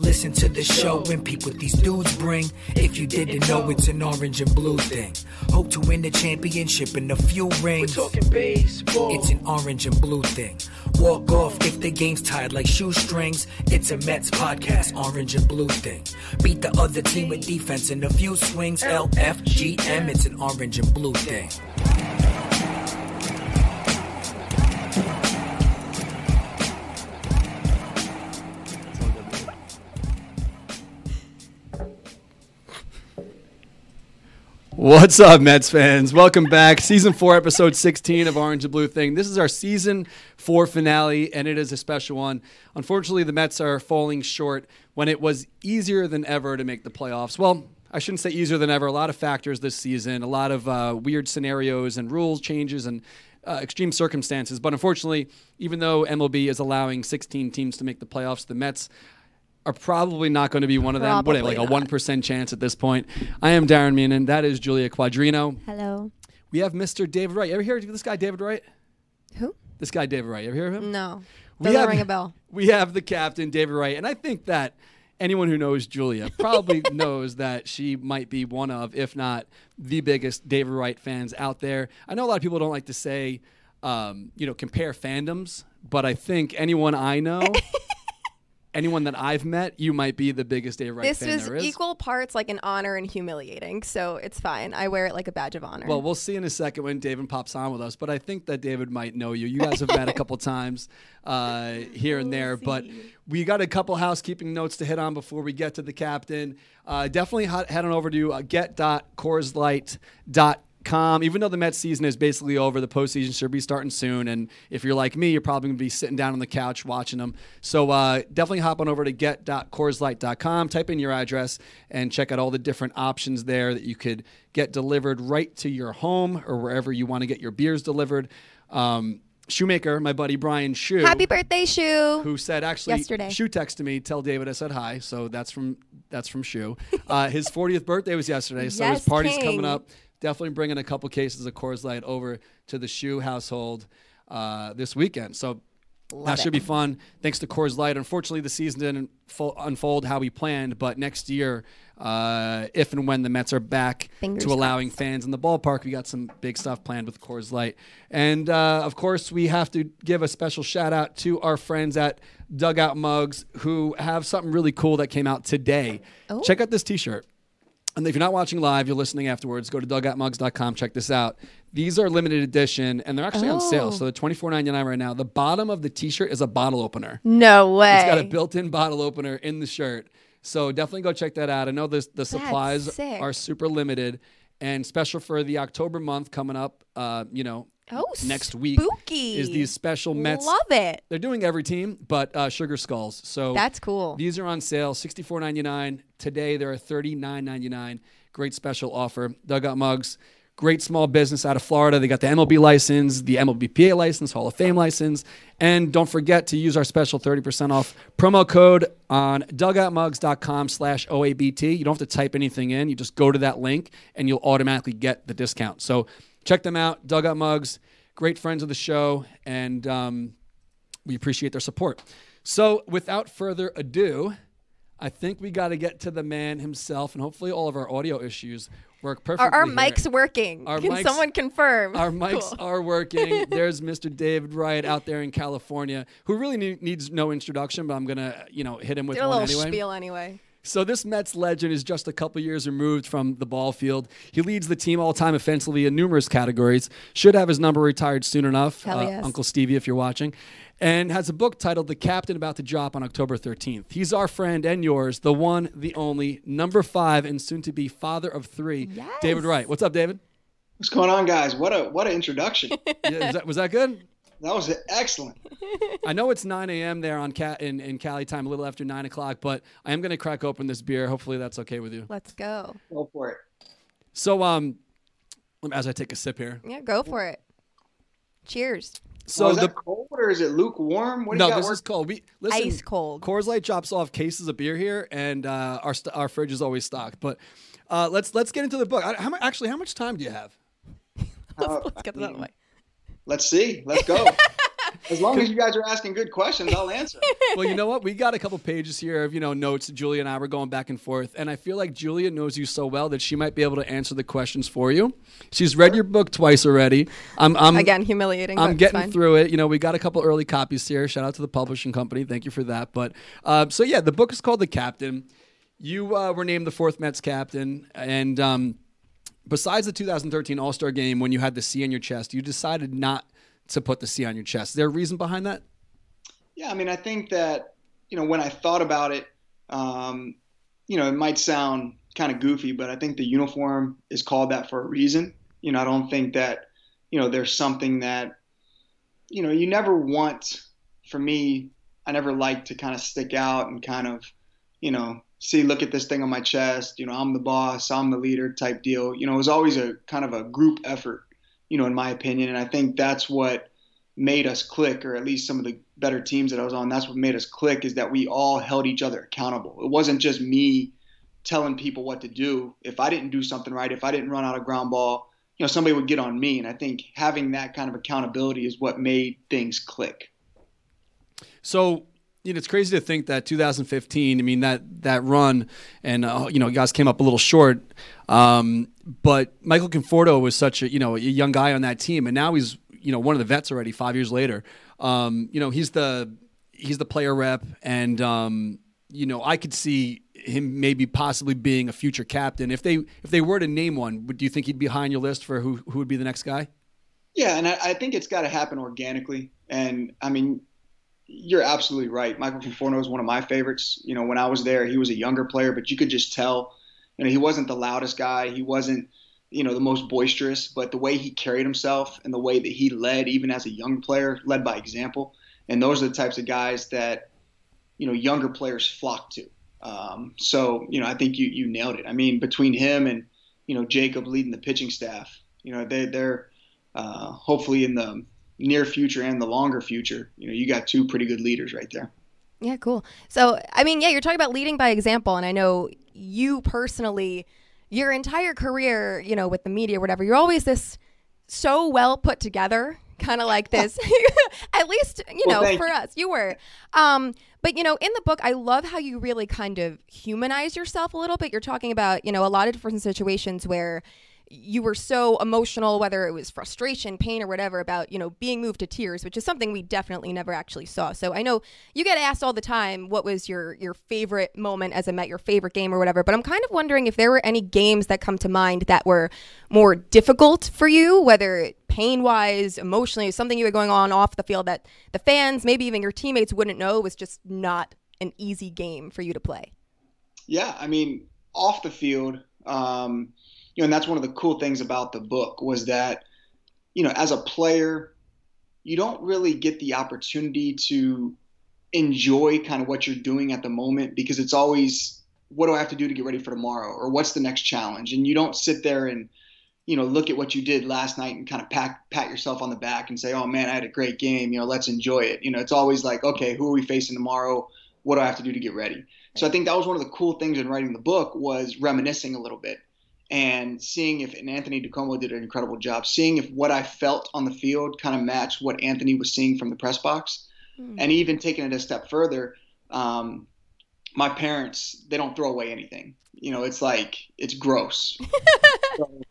Listen to the show and peep what these dudes bring. If you didn't know, it's an orange and blue thing. Hope to win the championship in a few rings. We're Talking baseball. It's an orange and blue thing. Walk off if the game's tied like shoestrings. It's a Mets podcast, orange and blue thing. Beat the other team with defense in a few swings. LFGM, it's an orange and blue thing. What's up, Mets fans? Welcome back. Season 4, episode 16 of Orange and Blue Thing. This is our season 4 finale, and it is a special one. Unfortunately, the Mets are falling short when it was easier than ever to make the playoffs. Well, I shouldn't say easier than ever. A lot of factors this season, a lot of uh, weird scenarios and rules changes and uh, extreme circumstances. But unfortunately, even though MLB is allowing 16 teams to make the playoffs, the Mets are probably not going to be one of them. What, like a one percent chance at this point. I am Darren Meenan. That is Julia Quadrino. Hello. We have Mr. David Wright. You ever hear of this guy, David Wright? Who? This guy, David Wright. You ever hear of him? No. We Doesn't have- ring a bell. We have the captain, David Wright, and I think that anyone who knows Julia probably knows that she might be one of, if not the biggest David Wright fans out there. I know a lot of people don't like to say, um, you know, compare fandoms, but I think anyone I know. Anyone that I've met, you might be the biggest David Wright This fan is there is. equal parts like an honor and humiliating, so it's fine. I wear it like a badge of honor. Well, we'll see in a second when David pops on with us, but I think that David might know you. You guys have met a couple times uh, here and there, but we got a couple housekeeping notes to hit on before we get to the captain. Uh, definitely head on over to uh, get.coorslight.com. Even though the Mets season is basically over, the postseason should be starting soon. And if you're like me, you're probably going to be sitting down on the couch watching them. So uh, definitely hop on over to get.coorslight.com, type in your address, and check out all the different options there that you could get delivered right to your home or wherever you want to get your beers delivered. Um, Shoemaker, my buddy Brian Shoe, Happy birthday, Shoe. who said actually Yesterday. Shoe texted me, tell David I said hi. So that's from that's from Shoe. Uh, his 40th birthday was yesterday, so his party's King. coming up. Definitely bringing a couple cases of Coors Light over to the Shoe household uh, this weekend. So that should be fun. Thanks to Coors Light. Unfortunately, the season didn't fo- unfold how we planned, but next year, uh, if and when the Mets are back Fingers to allowing fans in the ballpark, we got some big stuff planned with Coors Light. And uh, of course, we have to give a special shout out to our friends at Dugout Mugs who have something really cool that came out today. Oh. Check out this t shirt. And if you're not watching live, you're listening afterwards, go to dugoutmugs.com, check this out. These are limited edition and they're actually on sale. Oh. So they're $24.99 right now. The bottom of the t shirt is a bottle opener. no way. It's got a built in bottle opener in the shirt. So definitely go check that out. I know this, the supplies sick. are super limited and special for the October month coming up, uh, you know, oh, next week spooky. is these special Mets. I love it. They're doing every team, but uh, Sugar Skulls. So That's cool. these are on sale, sixty-four ninety-nine. Today they're thirty-nine ninety-nine. Great special offer. Dugout mugs. Great small business out of Florida. They got the MLB license, the MLBPA license, Hall of Fame license, and don't forget to use our special thirty percent off promo code on dugoutmugs.com/slash OABT. You don't have to type anything in. You just go to that link, and you'll automatically get the discount. So check them out. Dugout Mugs, great friends of the show, and um, we appreciate their support. So, without further ado, I think we got to get to the man himself, and hopefully, all of our audio issues work perfectly. Are our mics working? Our Can mics- someone confirm? Our mics Cool. are working. There's Mr. David Wright out there in California, who really need, needs no introduction, but I'm gonna, you know, hit him with Do a little anyway. spiel anyway. So this Mets legend is just a couple years removed from the ball field. He leads the team all-time offensively in numerous categories. Should have his number retired soon enough. Hell uh, yes. Uncle Stevie, if you're watching. And has a book titled The Captain About to Drop on October 13th. He's our friend and yours, the one, the only, number five, and soon to be father of three, David Wright. What's up, David? What's going on, guys? What a what an introduction. Yeah, was, that, was that good? That was excellent. I know it's 9 a.m. there on Ca- in, in Cali time, a little after 9 o'clock, but I am going to crack open this beer. Hopefully that's okay with you. Let's go. Go for it. So, um, as I take a sip here. Yeah, go for it. Cheers. So So is the that cold or is it lukewarm? What do no, you this working? is cold. We listen. Ice cold. Coors Light drops off cases of beer here, and uh, our st- our fridge is always stocked. But uh, let's let's get into the book. I, how, actually, how much time do you have? Uh, Let's get that out of the way. Let's see. Let's go. As long as you guys are asking good questions, I'll answer. well, you know what? We got a couple pages here of you know notes. Julia and I were going back and forth, and I feel like Julia knows you so well that she might be able to answer the questions for you. She's read your book twice already. I'm, I'm Again, humiliating. I'm getting fine. through it. You know, we got a couple early copies here. Shout out to the publishing company. Thank you for that. But uh, so yeah, the book is called The Captain. You uh, were named the fourth Mets captain, and um, besides the 2013 All Star game when you had the C on your chest, you decided not to put the C on your chest. Is there a reason behind that? Yeah, I mean, I think that you know when I thought about it, um, you know, it might sound kind of goofy, but I think the uniform is called that for a reason. You know, I don't think that you know there's something that you know you never want. For me, I never like to kind of stick out and kind of you know see look at this thing on my chest. You know, I'm the boss, I'm the leader type deal. You know, it was always a kind of a group effort. You know, in my opinion, and I think that's what made us click, or at least some of the better teams that I was on, that's what made us click is that we all held each other accountable. It wasn't just me telling people what to do. If I didn't do something right, if I didn't run out a ground ball, you know, somebody would get on me. And I think having that kind of accountability is what made things click. So you know, it's crazy to think that 2015. I mean that that run, and uh, you know, guys came up a little short. Um, but Michael Conforto was such a you know a young guy on that team, and now he's you know one of the vets already five years later. Um, you know, he's the he's the player rep, and um, you know, I could see him maybe possibly being a future captain. If they if they were to name one, would do you think he'd be high on your list for who who would be the next guy? Yeah, and I, I think it's got to happen organically. And I mean, you're absolutely right. Michael Conforto is one of my favorites. You know, when I was there, he was a younger player, but you could just tell. You know, he wasn't the loudest guy. He wasn't, you know, the most boisterous, but the way he carried himself and the way that he led, even as a young player, led by example. And those are the types of guys that, you know, younger players flock to. Um, so, you know, I think you you nailed it. I mean, between him and, you know, Jacob leading the pitching staff, you know, they they're uh, hopefully in the near future and the longer future, you know, you got two pretty good leaders right there. Yeah, cool. So, I mean, yeah, you're talking about leading by example, and I know you personally, your entire career, you know, with the media, or whatever, you're always this so well put together, kind of like this. At least, you Well, know, for you. us, you were. Um, but you know, in the book, I love how you really kind of humanize yourself a little bit. You're talking about, you know, a lot of different situations where you were so emotional, whether it was frustration, pain, or whatever, about you know being moved to tears, which is something we definitely never actually saw. So I know you get asked all the time, what was your your favorite moment as a Met, your favorite game or whatever. But I'm kind of wondering if there were any games that come to mind that were more difficult for you, whether pain wise, emotionally, something you had going on off the field that the fans, maybe even your teammates, wouldn't know was just not an easy game for you to play. Yeah, I mean, off the field, um, you know, and that's one of the cool things about the book was that, you know, as a player, you don't really get the opportunity to enjoy kind of what you're doing at the moment because it's always what do I have to do to get ready for tomorrow or what's the next challenge, and you don't sit there and you know look at what you did last night and kind of pat pat yourself on the back and say, oh man, I had a great game. You know, let's enjoy it. You know, it's always like, okay, who are we facing tomorrow? What do I have to do to get ready? So I think that was one of the cool things in writing the book was reminiscing a little bit and seeing if and Anthony DiComo did an incredible job, seeing if what I felt on the field kind of matched what Anthony was seeing from the press box, and even taking it a step further. Um, my parents they don't throw away anything. You know, it's like it's gross. so,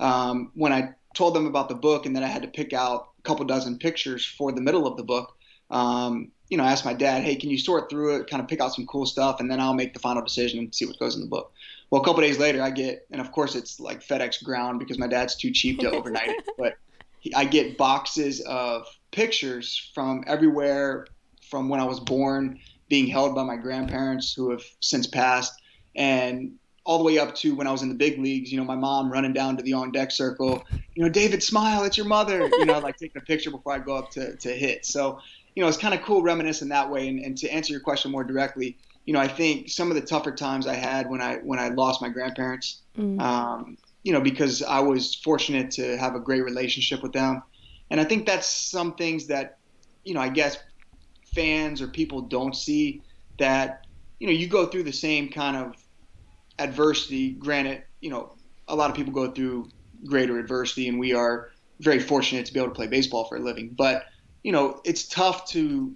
um, when I told them about the book and then I had to pick out a couple dozen pictures for the middle of the book, um, you know, I asked my dad, hey, can you sort through it, kind of pick out some cool stuff, and then I'll make the final decision and see what goes in the book. Well, a couple days later, I get, and of course, it's like FedEx ground because my dad's too cheap to overnight it, but I get boxes of pictures from everywhere from when I was born, being held by my grandparents who have since passed, and all the way up to when I was in the big leagues, you know, my mom running down to the on deck circle, you know, David, smile, it's your mother, you know, like taking a picture before I go up to, to hit. So, you know, it's kind of cool reminiscing that way. And, and to answer your question more directly, you know, I think some of the tougher times I had when I when I lost my grandparents, um, you know, because I was fortunate to have a great relationship with them, and I think that's some things that, you know, I guess fans or people don't see that, you know, you go through the same kind of adversity. Granted, you know, a lot of people go through greater adversity, and we are very fortunate to be able to play baseball for a living. But you know, it's tough to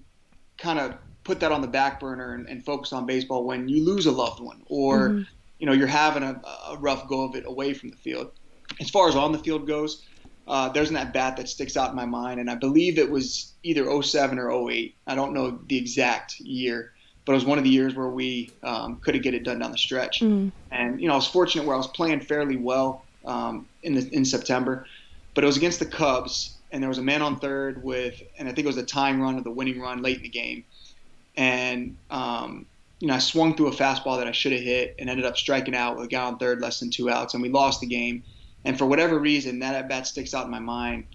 kind of put that on the back burner and, and, focus on baseball when you lose a loved one or, mm-hmm. you know, you're having a, a, rough go of it away from the field. As far as on the field goes, uh, there's an at bat that sticks out in my mind, and I believe it was either 07 or 08. I don't know the exact year, but it was one of the years where we um, couldn't get it done down the stretch. Mm. And you know, I was fortunate where I was playing fairly well um, in the, in September, but it was against the Cubs, and there was a man on third with, and I think it was the tying run or the winning run late in the game, and um, you know, I swung through a fastball that I should have hit and ended up striking out with a guy on third, less than two outs, and we lost the game. And for whatever reason, that at bat sticks out in my mind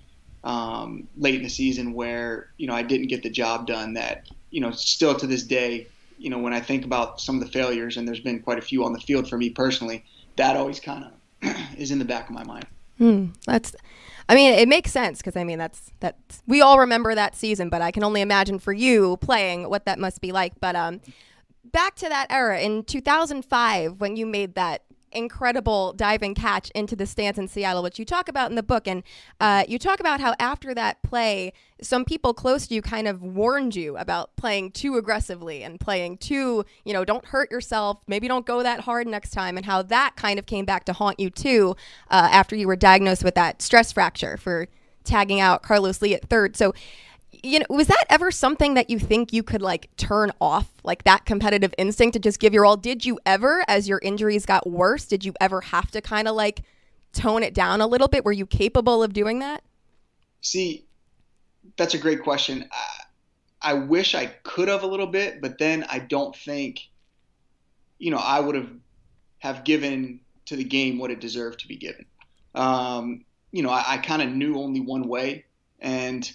um, late in the season where you know I didn't get the job done. That you know, still to this day, you know, when I think about some of the failures, and there's been quite a few on the field for me personally, that always kind of is in the back of my mind. Hmm, that's I mean, it makes sense because I mean that's that's we all remember that season, but I can only imagine for you playing what that must be like. But um, back to that era in 2005 when you made that incredible diving catch into the stands in Seattle, which you talk about in the book. And uh, you talk about how after that play, some people close to you kind of warned you about playing too aggressively and playing too, you know, don't hurt yourself. Maybe don't go that hard next time. And how that kind of came back to haunt you too uh, after you were diagnosed with that stress fracture for tagging out Carlos Lee at third. So, you know, was that ever something that you think you could like turn off, like that competitive instinct to just give your all? Did you ever, as your injuries got worse, did you ever have to kind of like tone it down a little bit? Were you capable of doing that? See, that's a great question. I, I wish I could have a little bit, but then I don't think, you know, I would have have given to the game what it deserved to be given. Um, you know, I, I kind of knew only one way, and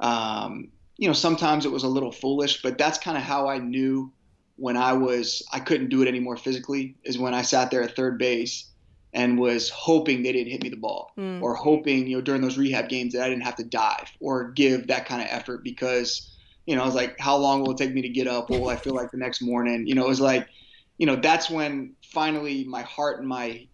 um, you know, sometimes it was a little foolish, but that's kind of how I knew when I was I couldn't do it anymore physically is when I sat there at third base and was hoping they didn't hit me the ball mm. or hoping you know during those rehab games that I didn't have to dive or give that kind of effort because you know I was like how long will it take me to get up what will I feel like the next morning you know it was like you know that's when finally my heart and my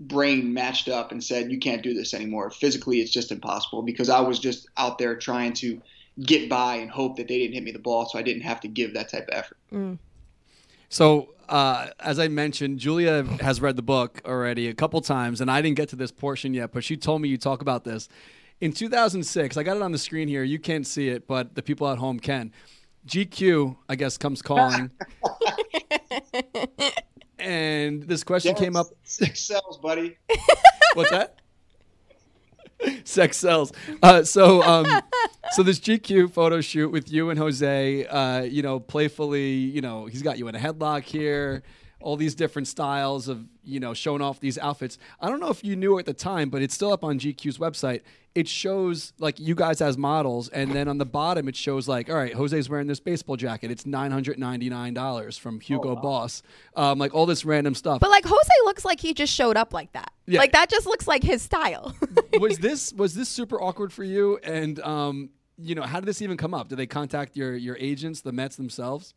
brain matched up and said, "You can't do this anymore. Physically, it's just impossible." Because I was just out there trying to get by and hope that they didn't hit me the ball, so I didn't have to give that type of effort. Mm. So, uh, as I mentioned, Julia has read the book already a couple times, and I didn't get to this portion yet, but she told me you talk about this. In 2006, I got it on the screen here. You can't see it, but the people at home can. GQ, I guess, comes calling. and this question yes, came up. Sex sells, buddy. What's that? Sex sells. Uh, so, um, so this GQ photo shoot with you and Jose, uh, you know, playfully, you know, he's got you in a headlock here all these different styles of you know showing off these outfits. I don't know if you knew at the time, but it's still up on GQ's website. It shows like you guys as models, and then on the bottom it shows like, all right, Jose's wearing this baseball jacket. It's nine hundred ninety nine dollars from Hugo oh, wow. Boss. Um, like all this random stuff. But like Jose looks like he just showed up like that. Yeah. Like that just looks like his style. was this was this super awkward for you? And um, you know, how did this even come up? Did they contact your your agents, the Mets themselves?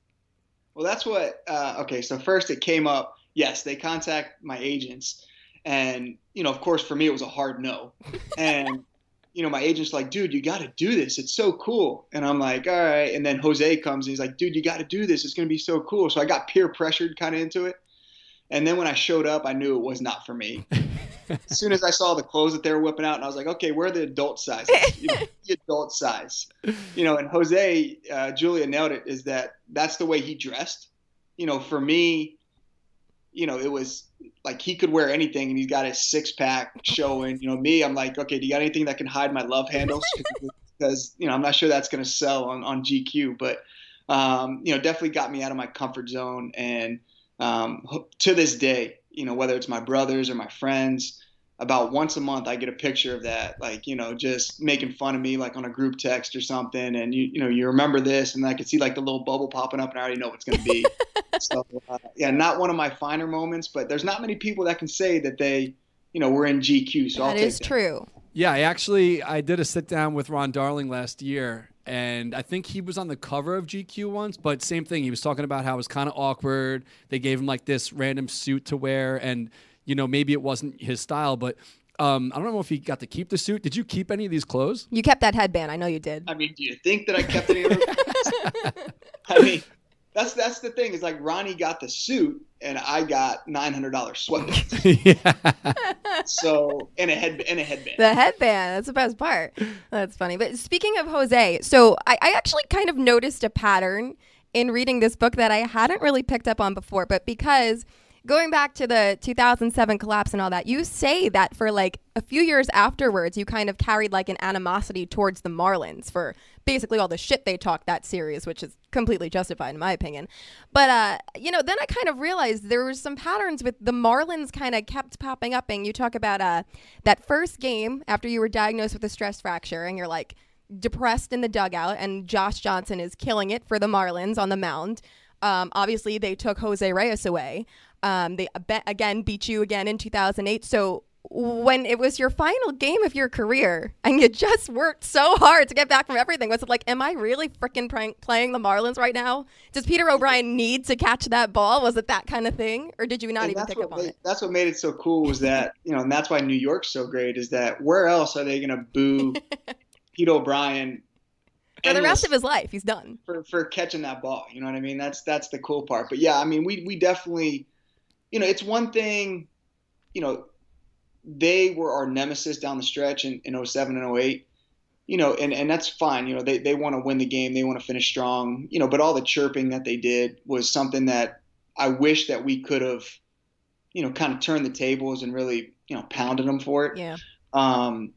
Well, that's what. Uh, okay, so first it came up. Yes, they contact my agents, and you know, of course, for me it was a hard no. And you know, my agent's like, "Dude, you got to do this. It's so cool." And I'm like, "All right." And then Jose comes and he's like, "Dude, you got to do this. It's gonna be so cool." So I got peer pressured kind of into it. And then when I showed up, I knew it was not for me. as soon as I saw the clothes that they were whipping out, and I was like, okay, where are the adult sizes? You know, the adult size. You know, and Jose, uh, Julia nailed it, is that that's the way he dressed. You know, for me, you know, it was like he could wear anything and he's got his six pack showing. You know, me, I'm like, okay, do you got anything that can hide my love handles? Because, you know, I'm not sure that's going to sell on, on GQ, but, um, you know, definitely got me out of my comfort zone. And, um, to this day, you know, whether it's my brothers or my friends, about once a month I get a picture of that, like, you know, just making fun of me, like on a group text or something. And you, you know, you remember this and I can see like the little bubble popping up and I already know what's going to be. so, uh, yeah, not one of my finer moments, but there's not many people that can say that they, you know, were in GQ. So that is true. Yeah, I actually, I did a sit down with Ron Darling last year and I think he was on the cover of GQ once, but same thing. He was talking about how it was kind of awkward. They gave him like this random suit to wear, and you know maybe it wasn't his style, but Um, I don't know if he got to keep the suit. Did you keep any of these clothes? You kept that headband. I know you did. I mean, do you think that I kept any of those? I mean, that's that's the thing. Is like Ronnie got the suit, and I got nine hundred dollars sweatpants. yeah. so and a head and a headband. The headband. That's the best part. That's funny. But speaking of Jose, so I, I actually kind of noticed a pattern in reading this book that I hadn't really picked up on before, but because going back to the 2007 collapse and all that, you say that for like a few years afterwards, you kind of carried like an animosity towards the Marlins for basically all the shit they talked that series, which is completely justified in my opinion. But uh, you know, then I kind of realized there were some patterns with the Marlins kind of kept popping up, and you talk about uh that first game after you were diagnosed with a stress fracture, and you're like depressed in the dugout, and Josh Johnson is killing it for the Marlins on the mound. Um, obviously, they took Jose Reyes away. Um, they again beat you again in 2008. So when it was your final game of your career and you just worked so hard to get back from everything, was it like, am I really freaking prank- playing the Marlins right now? Does Peter O'Brien need to catch that ball? Was it that kind of thing, or did you not And even pick up on made, it? That's what made it so cool was that you know, and that's why New York's so great is that where else are they going to boo Pete O'Brien For the rest of his life, he's done. for for catching that ball. You know what I mean? That's that's the cool part. But yeah, I mean, we we definitely, you know, it's one thing, you know, they were our nemesis down the stretch in, in 07 and 08. You know, and, and that's fine. You know, they, they want to win the game. They want to finish strong. You know, but all the chirping that they did was something that I wish that we could have, you know, kind of turned the tables and really, you know, pounded them for it. Yeah. Um,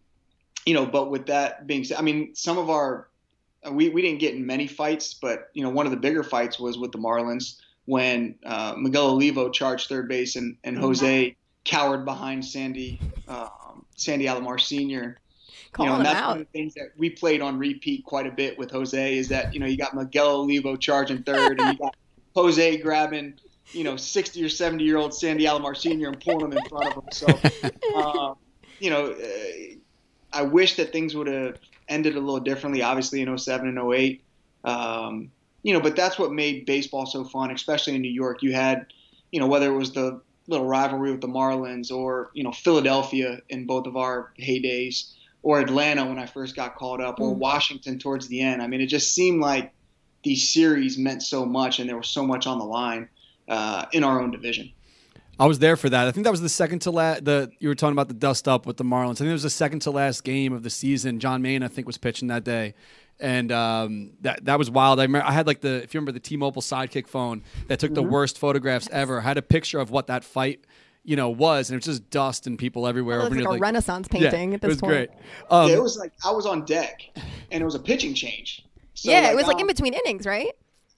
you know, but with that being said, I mean, some of our we, we didn't get in many fights, but you know, one of the bigger fights was with the Marlins when uh, Miguel Olivo charged third base and, and Jose cowered behind Sandy um, Sandy Alomar Sr. You know, and that's one of the things that we played on repeat quite a bit with Jose is that you know you got Miguel Olivo charging third and you got Jose grabbing you know 60 or 70 year old Sandy Alomar Sr. and pulling him in front of him. So uh, you know, uh, I wish that things would have ended a little differently. Obviously, in 07 and 08, um, you know, but that's what made baseball so fun, especially in New York. You had, you know, whether it was the little rivalry with the Marlins or you know Philadelphia in both of our heydays, or Atlanta when I first got called up, or Washington towards the end. I mean, it just seemed like these series meant so much, and there was so much on the line uh, in our own division. I was there for that. I think that was the second to last. The you were talking about the dust up with the Marlins. I think it was the second to last game of the season. John Maine, I think, was pitching that day, and um, that that was wild. I remember I had like the if you remember the T-Mobile Sidekick phone that took the worst photographs ever. I had a picture of what that fight. You know, was and it was just dust and people everywhere. It looks over like near, a Renaissance Yeah, painting at it this was point. great. Um, yeah, it was like I was on deck, and it was a pitching change. So, yeah, it was like um, in between innings, right?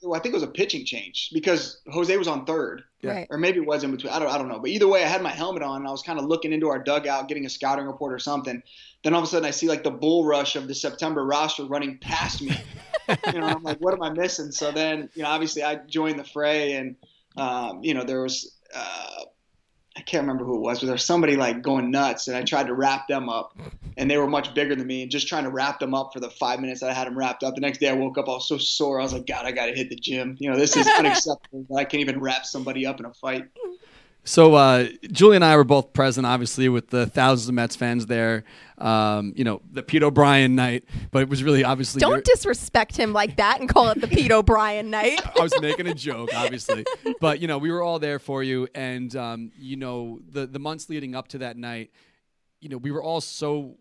Well, I think it was a pitching change because Jose was on third, Yeah. Right. or maybe it was in between. I don't, I don't know. But either way, I had my helmet on and I was kind of looking into our dugout, getting a scouting report or something. Then all of a sudden, I see like the bull rush of the September roster running past me. you know, I'm like, what am I missing? So then, you know, obviously, I joined the fray, and um, you know, there was. Uh, I can't remember who it was, but there was somebody like going nuts, and I tried to wrap them up, and they were much bigger than me, and just trying to wrap them up for the five minutes that I had them wrapped up. The next day, I woke up, I was so sore, I was like, God, I got to hit the gym. You know, this is unacceptable. I can't even wrap somebody up in a fight. So uh, Julie and I were both present, obviously, with the thousands of Mets fans there. Um, you know, the Pete O'Brien night, but it was really obviously. Don't disrespect him like that and call it the Pete O'Brien night. I was making a joke, obviously, but you know, we were all there for you, and um, you know, the the months leading up to that night, you know, we were all so.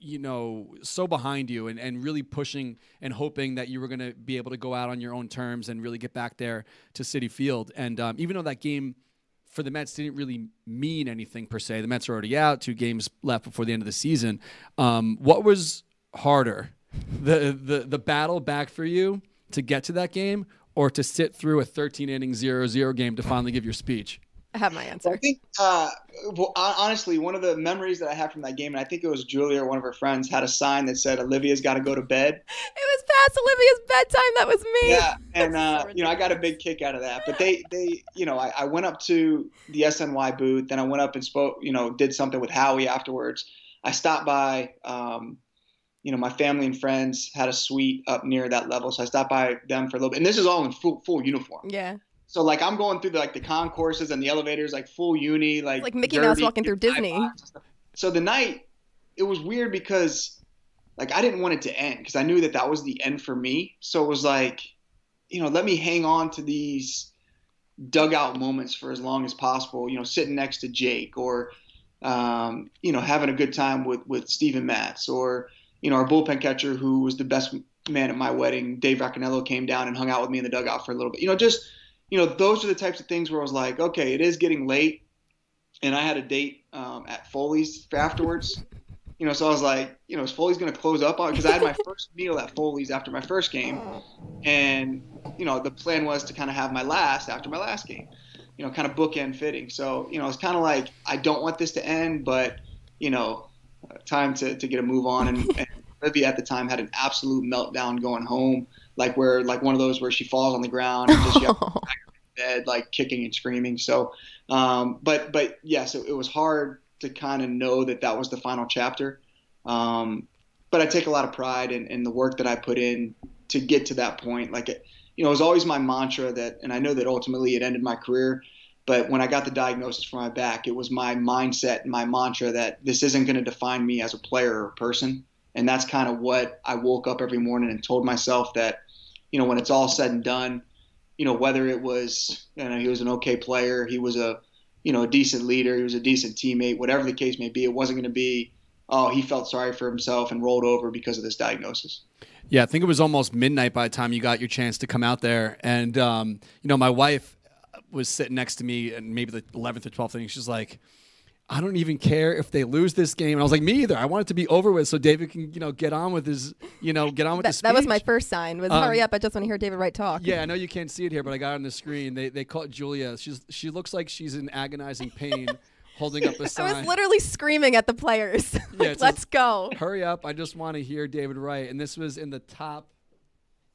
You know, so behind you and, and really pushing and hoping that you were going to be able to go out on your own terms and really get back there to Citi Field. And um, even though that game for the Mets didn't really mean anything per se. The Mets are already out, two games left before the end of the season. Um, what was harder, the the the battle back for you to get to that game, or to sit through a 13 inning 0-0 game to finally give your speech? I have my answer. I answer. think, uh, well, honestly, one of the memories that I have from that game, and I think it was Julia or one of her friends, had a sign that said, Olivia's got to go to bed. It was past Olivia's bedtime. That was me. yeah and uh, so you know i got a big kick out of that but they they you know I, I went up to the sny booth then i went up and spoke you know did something with howie afterwards i stopped by um, you know my family and friends had a suite up near that level so i stopped by them for a little bit and this is all in full, full uniform Yeah. So like i'm going through the, like the concourses and the elevators like full uni like like Mickey Mouse walking through Disney. eyeballs and stuff. so the night it was weird because like I didn't want it to end because I knew that that was the end for me. So it was like, you know, let me hang on to these dugout moments for as long as possible. You know, sitting next to Jake or um, you know having a good time with with Steven Matz or you know our bullpen catcher who was the best man at my wedding, Dave Racaniello, came down and hung out with me in the dugout for a little bit. You know, just you know those are the types of things where I was like, okay, it is getting late, and I had a date um, at Foley's afterwards. You know, so I was like, you know, is Foley's going to close up on because I had my first meal at Foley's after my first game, and you know, the plan was to kind of have my last after my last game. You know, kind of bookend fitting. So you know, it's kind of like I don't want this to end, but you know, time to, to get a move on. And, and Olivia at the time had an absolute meltdown going home, like where like one of those where she falls on the ground and just in bed, like kicking and screaming. So, um, but but yes, it, it was hard to kind of know that that was the final chapter. Um, but I take a lot of pride in, in, the work that I put in to get to that point. Like, it, you know, it was always my mantra that, and I know that ultimately it ended my career. But when I got the diagnosis for my back, it was my mindset and my mantra that this isn't going to define me as a player or a person. And that's kind of what I woke up every morning and told myself that, you know, when it's all said and done, you know, whether it was, you know, he was an okay player, he was a, you know, a decent leader, he was a decent teammate, whatever the case may be, it wasn't going to be, oh, he felt sorry for himself and rolled over because of this diagnosis. Yeah, I think it was almost midnight by the time you got your chance to come out there. And, um, you know, my wife was sitting next to me and maybe the 11th or 12th inning. She's like, I don't even care if they lose this game. And I was like, me either. I want it to be over with so David can, you know, get on with his, you know, get on with that, the speech. That was my first sign. Was um, hurry up! I just want to hear David Wright talk. Yeah, I know you can't see it here, but I got on the screen. They they caught Julia. She's she looks like she's in agonizing pain. holding up a sign. I was literally screaming at the players. Yeah, Let's go. Hurry up. I just want to hear David Wright. And this was in the top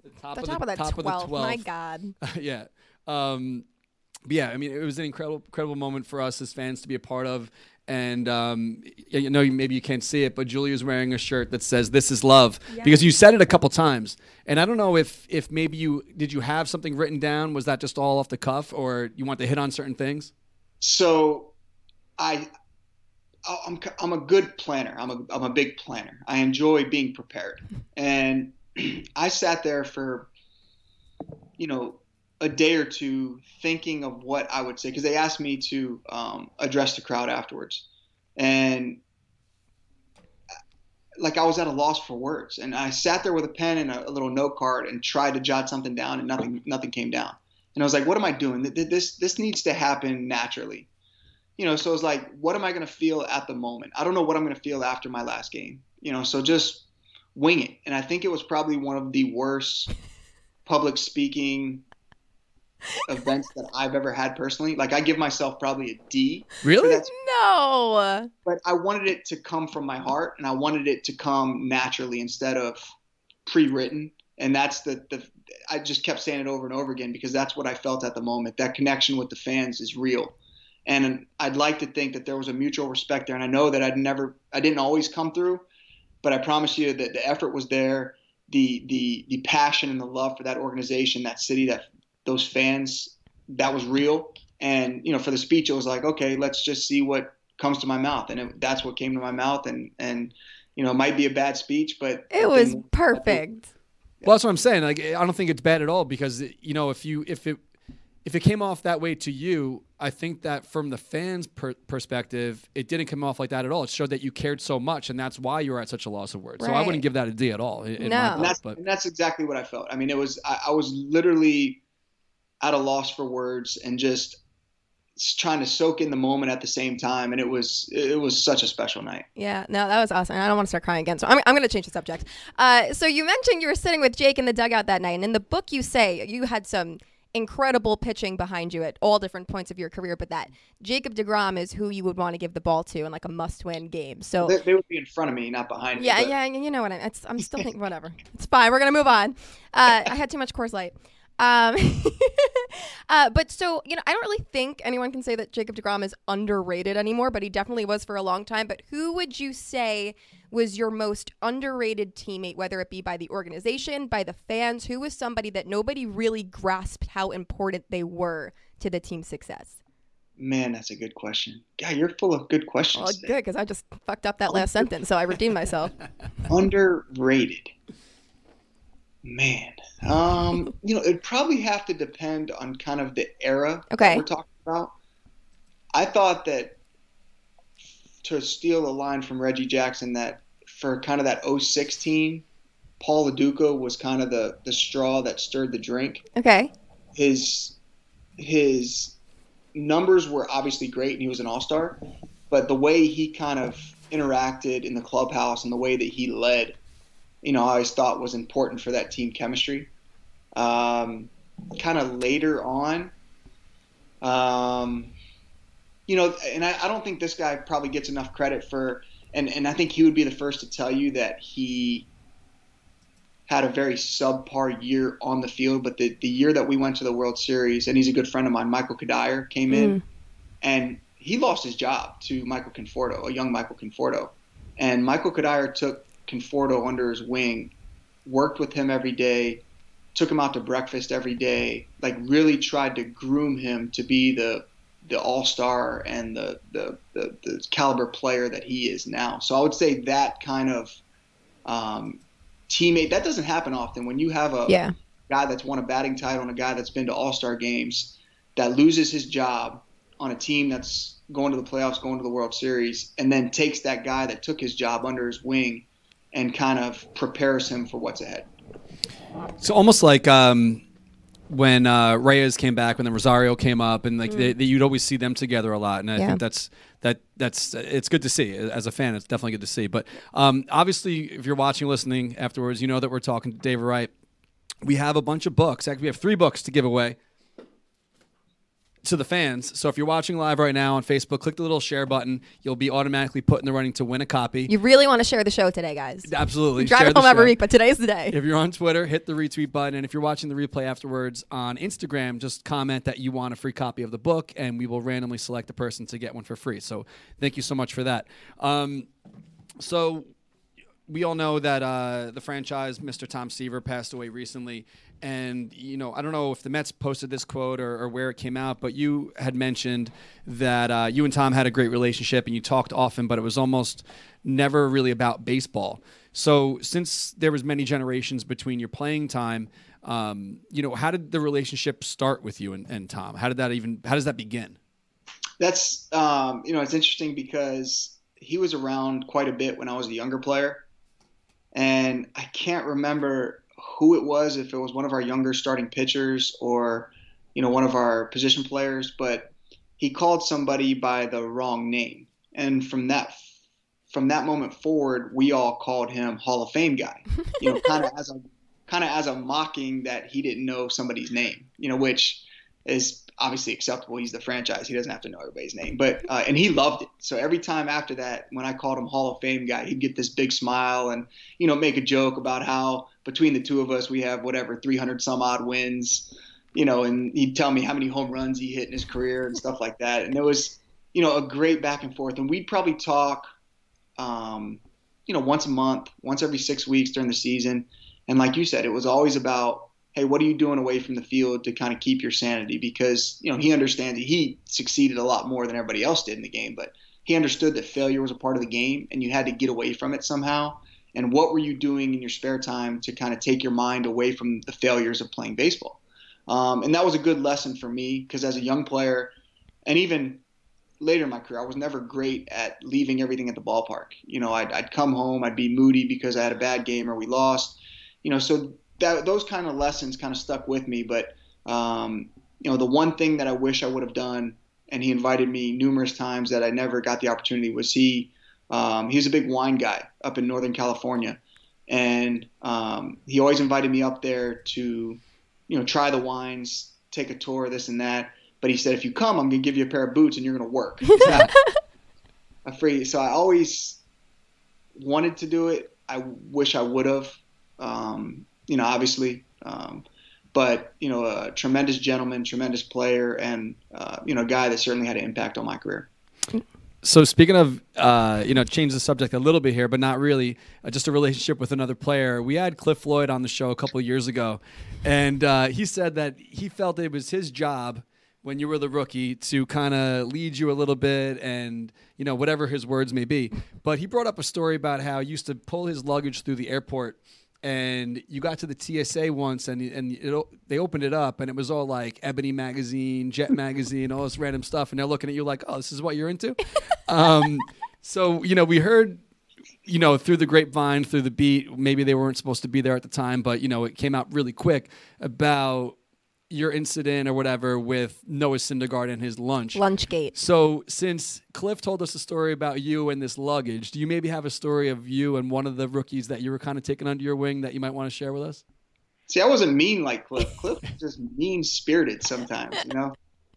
the top, the of, top the, of, top 12. of the 12. My God. yeah. Um, yeah, I mean, it was an incredible, incredible moment for us as fans to be a part of. And um, you know, maybe you can't see it, but Julia's wearing a shirt that says "This is love" yes. because you said it a couple times. And I don't know if if maybe you did you have something written down? Was that just all off the cuff, or you want to hit on certain things? So, I I'm, I'm a good planner. I'm a, I'm a big planner. I enjoy being prepared. And I sat there for, you know, a day or two thinking of what I would say because they asked me to um, address the crowd afterwards, and like I was at a loss for words. And I sat there with a pen and a, a, little note card and tried to jot something down, and nothing nothing came down. And I was like, "What am I doing? This this needs to happen naturally." You know, so it's like, what am I going to feel at the moment? I don't know what I'm going to feel after my last game. You know, so just wing it. And I think it was probably one of the worst public speaking events that I've ever had personally. Like I give myself probably a D. Really? No. But I wanted it to come from my heart and I wanted it to come naturally instead of pre-written. And that's the, the I just kept saying it over and over again because that's what I felt at the moment. That connection with the fans is real. And I'd like to think that there was a mutual respect there. And I know that I'd never, I didn't always come through, but I promise you that the effort was there. The, the, the passion and the love for that organization, that city, that those fans, that was real. And, you know, for the speech, it was like, okay, let's just see what comes to my mouth. And it, that's what came to my mouth. And, and, you know, it might be a bad speech, but it was perfect. Well, that's what I'm saying. Like, I don't think it's bad at all because, you know, if you, if it, if it came off that way to you, I think that from the fans' per- perspective, it didn't come off like that at all. It showed that you cared so much, and that's why you were at such a loss of words. Right. So I wouldn't give that a D at all. In, no, and that's, and that's exactly what I felt. I mean, it was I, I was literally at a loss for words and just trying to soak in the moment at the same time and it was it was such a special night yeah no that was awesome i don't want to start crying again so i'm, I'm going to change the subject uh, so you mentioned you were sitting with jake in the dugout that night and in the book you say you had some incredible pitching behind you at all different points of your career, but that Jacob DeGrom is who you would want to give the ball to in like a must-win game. So they, they would be in front of me, not behind yeah, me. Yeah, yeah, you know what I, I'm still thinking. Whatever, it's fine. We're gonna move on. Uh, I had too much Coors Light. Um, uh, but so you know, I don't really think anyone can say that Jacob Degrom is underrated anymore, but he definitely was for a long time. But who would you say was your most underrated teammate, whether it be by the organization, by the fans? Who was somebody that nobody really grasped how important they were to the team's success? Man, that's a good question. Yeah, you're full of good questions. Today. good because I just fucked up that last sentence, so I redeemed myself. Underrated. Man, um, you know, it'd probably have to depend on kind of the era Okay. we're talking about. I thought that to steal a line from Reggie Jackson, that for kind of that 06 team, Paul Lo Duca was kind of the the straw that stirred the drink. Okay. His his numbers were obviously great, and he was an all star, but the way he kind of interacted in the clubhouse and the way that he led you know, I always thought was important for that team chemistry. Um, kind of later on, um, you know, and I, I don't think this guy probably gets enough credit for, and, and I think he would be the first to tell you that he had a very subpar year on the field. But the, the year that we went to the World Series, and he's a good friend of mine, Michael Cuddyer came in, and he lost his job to Michael Conforto, a young Michael Conforto. And Michael Cuddyer took Conforto under his wing, worked with him every day, took him out to breakfast every day, like really tried to groom him to be the the all star and the, the, the the caliber player that he is now. So I would say that kind of um, teammate that doesn't happen often when you have a Yeah. guy that's won a batting title and a guy that's been to all star games that loses his job on a team that's going to the playoffs, going to the World Series, and then takes that guy that took his job under his wing and kind of prepares him for what's ahead. So almost like um, when uh, Reyes came back, when the Rosario came up, and like they, they, you'd always see them together a lot. And I Yeah. think that's that that's it's good to see as a fan. It's definitely good to see. But um, obviously, if you're watching, listening afterwards, you know that we're talking to David Wright. We have a bunch of books. Actually, we have three books to give away to the fans. So if you're watching live right now on Facebook, click the little share button. You'll be automatically put in the running to win a copy. You really want to share the show today, guys. Absolutely. Drive it home every week, but today's the day. If you're on Twitter, hit the retweet button. And if you're watching the replay afterwards on Instagram, just comment that you want a free copy of the book, and we will randomly select a person to get one for free. So thank you so much for that. Um, so we all know that uh, the franchise, Mr. Tom Seaver, passed away recently. And, you know, I don't know if the Mets posted this quote or, or where it came out, but you had mentioned that uh, you and Tom had a great relationship and you talked often, but it was almost never really about baseball. So since there was many generations between your playing time, um, you know, how did the relationship start with you and, and Tom? How did that even, how does that begin? That's um, you know it's interesting because he was around quite a bit when I was a younger player, and I can't remember who it was if it was one of our younger starting pitchers or you know one of our position players, but he called somebody by the wrong name, and from that from that moment forward, we all called him Hall of Fame guy. You know, kind of as a kind of as a mocking that he didn't know somebody's name. You know, which is obviously acceptable. He's the franchise; he doesn't have to know everybody's name. But uh, and he loved it. So every time after that, when I called him Hall of Fame guy, he'd get this big smile and you know make a joke about how between the two of us we have whatever 300 some odd wins. You know, and he'd tell me how many home runs he hit in his career and stuff like that. And it was you know a great back and forth. And we'd probably talk, um, you know, once a month, once every six weeks during the season. And like you said, it was always about hey, what are you doing away from the field to kind of keep your sanity? Because you know he understands that he succeeded a lot more than everybody else did in the game, but he understood that failure was a part of the game, and you had to get away from it somehow. And what were you doing in your spare time to kind of take your mind away from the failures of playing baseball? Um, and that was a good lesson for me because as a young player, and even later in my career, I was never great at leaving everything at the ballpark. You know, I'd, I'd come home, I'd be moody because I had a bad game or we lost. You know, so that those kind of lessons kind of stuck with me. But um, you know, the one thing that I wish I would have done, and he invited me numerous times that I never got the opportunity, was he. Um, he was a big wine guy up in Northern California, and um, he always invited me up there to, you know, try the wines, take a tour, this and that. But he said, if you come, I'm gonna give you a pair of boots and you're gonna work. Free. So I always wanted to do it. I wish I would have. Um, you know, obviously. Um, but you know, a tremendous gentleman, tremendous player, and uh, you know, a guy that certainly had an impact on my career. So speaking of, uh, you know, change the subject a little bit here, but not really. Uh, just a relationship with another player. We had Cliff Floyd on the show a couple years ago, and uh, he said that he felt it was his job when you were the rookie to kind of lead you a little bit and you know whatever his words may be but he brought up a story about how he used to pull his luggage through the airport and you got to the TSA once and and it, they opened it up and it was all like Ebony magazine, Jet magazine, all this random stuff and they're looking at you like, "Oh, this is what you're into?" um, so, you know, we heard you know, through the grapevine, through the beat, maybe they weren't supposed to be there at the time, but you know, it came out really quick about your incident or whatever with Noah Syndergaard and his lunch. Lunchgate. So, since Cliff told us a story about you and this luggage, do you maybe have a story of you and one of the rookies that you were kind of taking under your wing that you might want to share with us? See, I wasn't mean like Cliff. Cliff was just mean spirited sometimes, you know.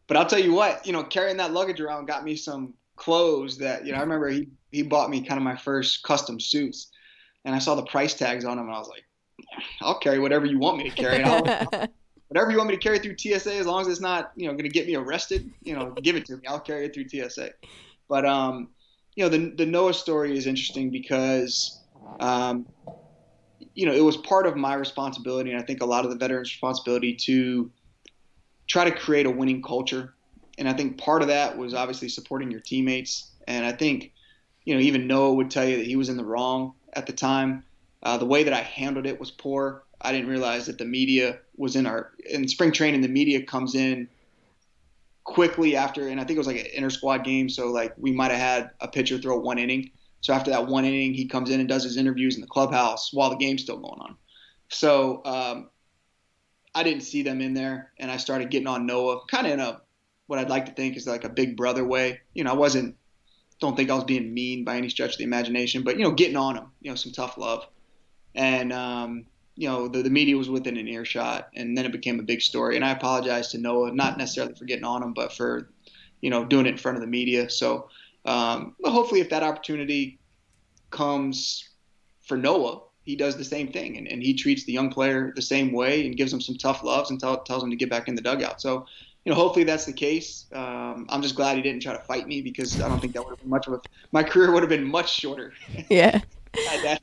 But I'll tell you what, you know, carrying that luggage around got me some clothes that, you know, I remember he he bought me kind of my first custom suits, and I saw the price tags on them, and I was like, I'll carry whatever you want me to carry. I'll, whatever you want me to carry through TSA, as long as it's not, you know, going to get me arrested, you know, give it to me. I'll carry it through TSA. But, um, you know, the, the Noah story is interesting because, um, you know, it was part of my responsibility, and I think a lot of the veterans' responsibility to try to create a winning culture. And I think part of that was obviously supporting your teammates. And I think, you know, even Noah would tell you that he was in the wrong at the time. Uh, the way that I handled it was poor. I didn't realize that the media was in our in spring training. The media comes in quickly after, and I think it was like an inter squad game. So like we might have had a pitcher throw one inning. So after that one inning, he comes in and does his interviews in the clubhouse while the game's still going on. So um, I didn't see them in there, and I started getting on Noah, kind of in a what I'd like to think is like a big brother way. You know, I wasn't don't think I was being mean by any stretch of the imagination, but you know, getting on him, you know, some tough love, and um, you know, the, the media was within an earshot, and then it became a big story. And I apologize to Noah, not necessarily for getting on him, but for, you know, doing it in front of the media. So, um, but hopefully, if that opportunity comes for Noah, he does the same thing, and, and he treats the young player the same way and gives him some tough loves and tell, tells him to get back in the dugout. So, you know, hopefully that's the case. Um, I'm just glad he didn't try to fight me because I don't think that would have been much of a. My career would have been much shorter. Yeah.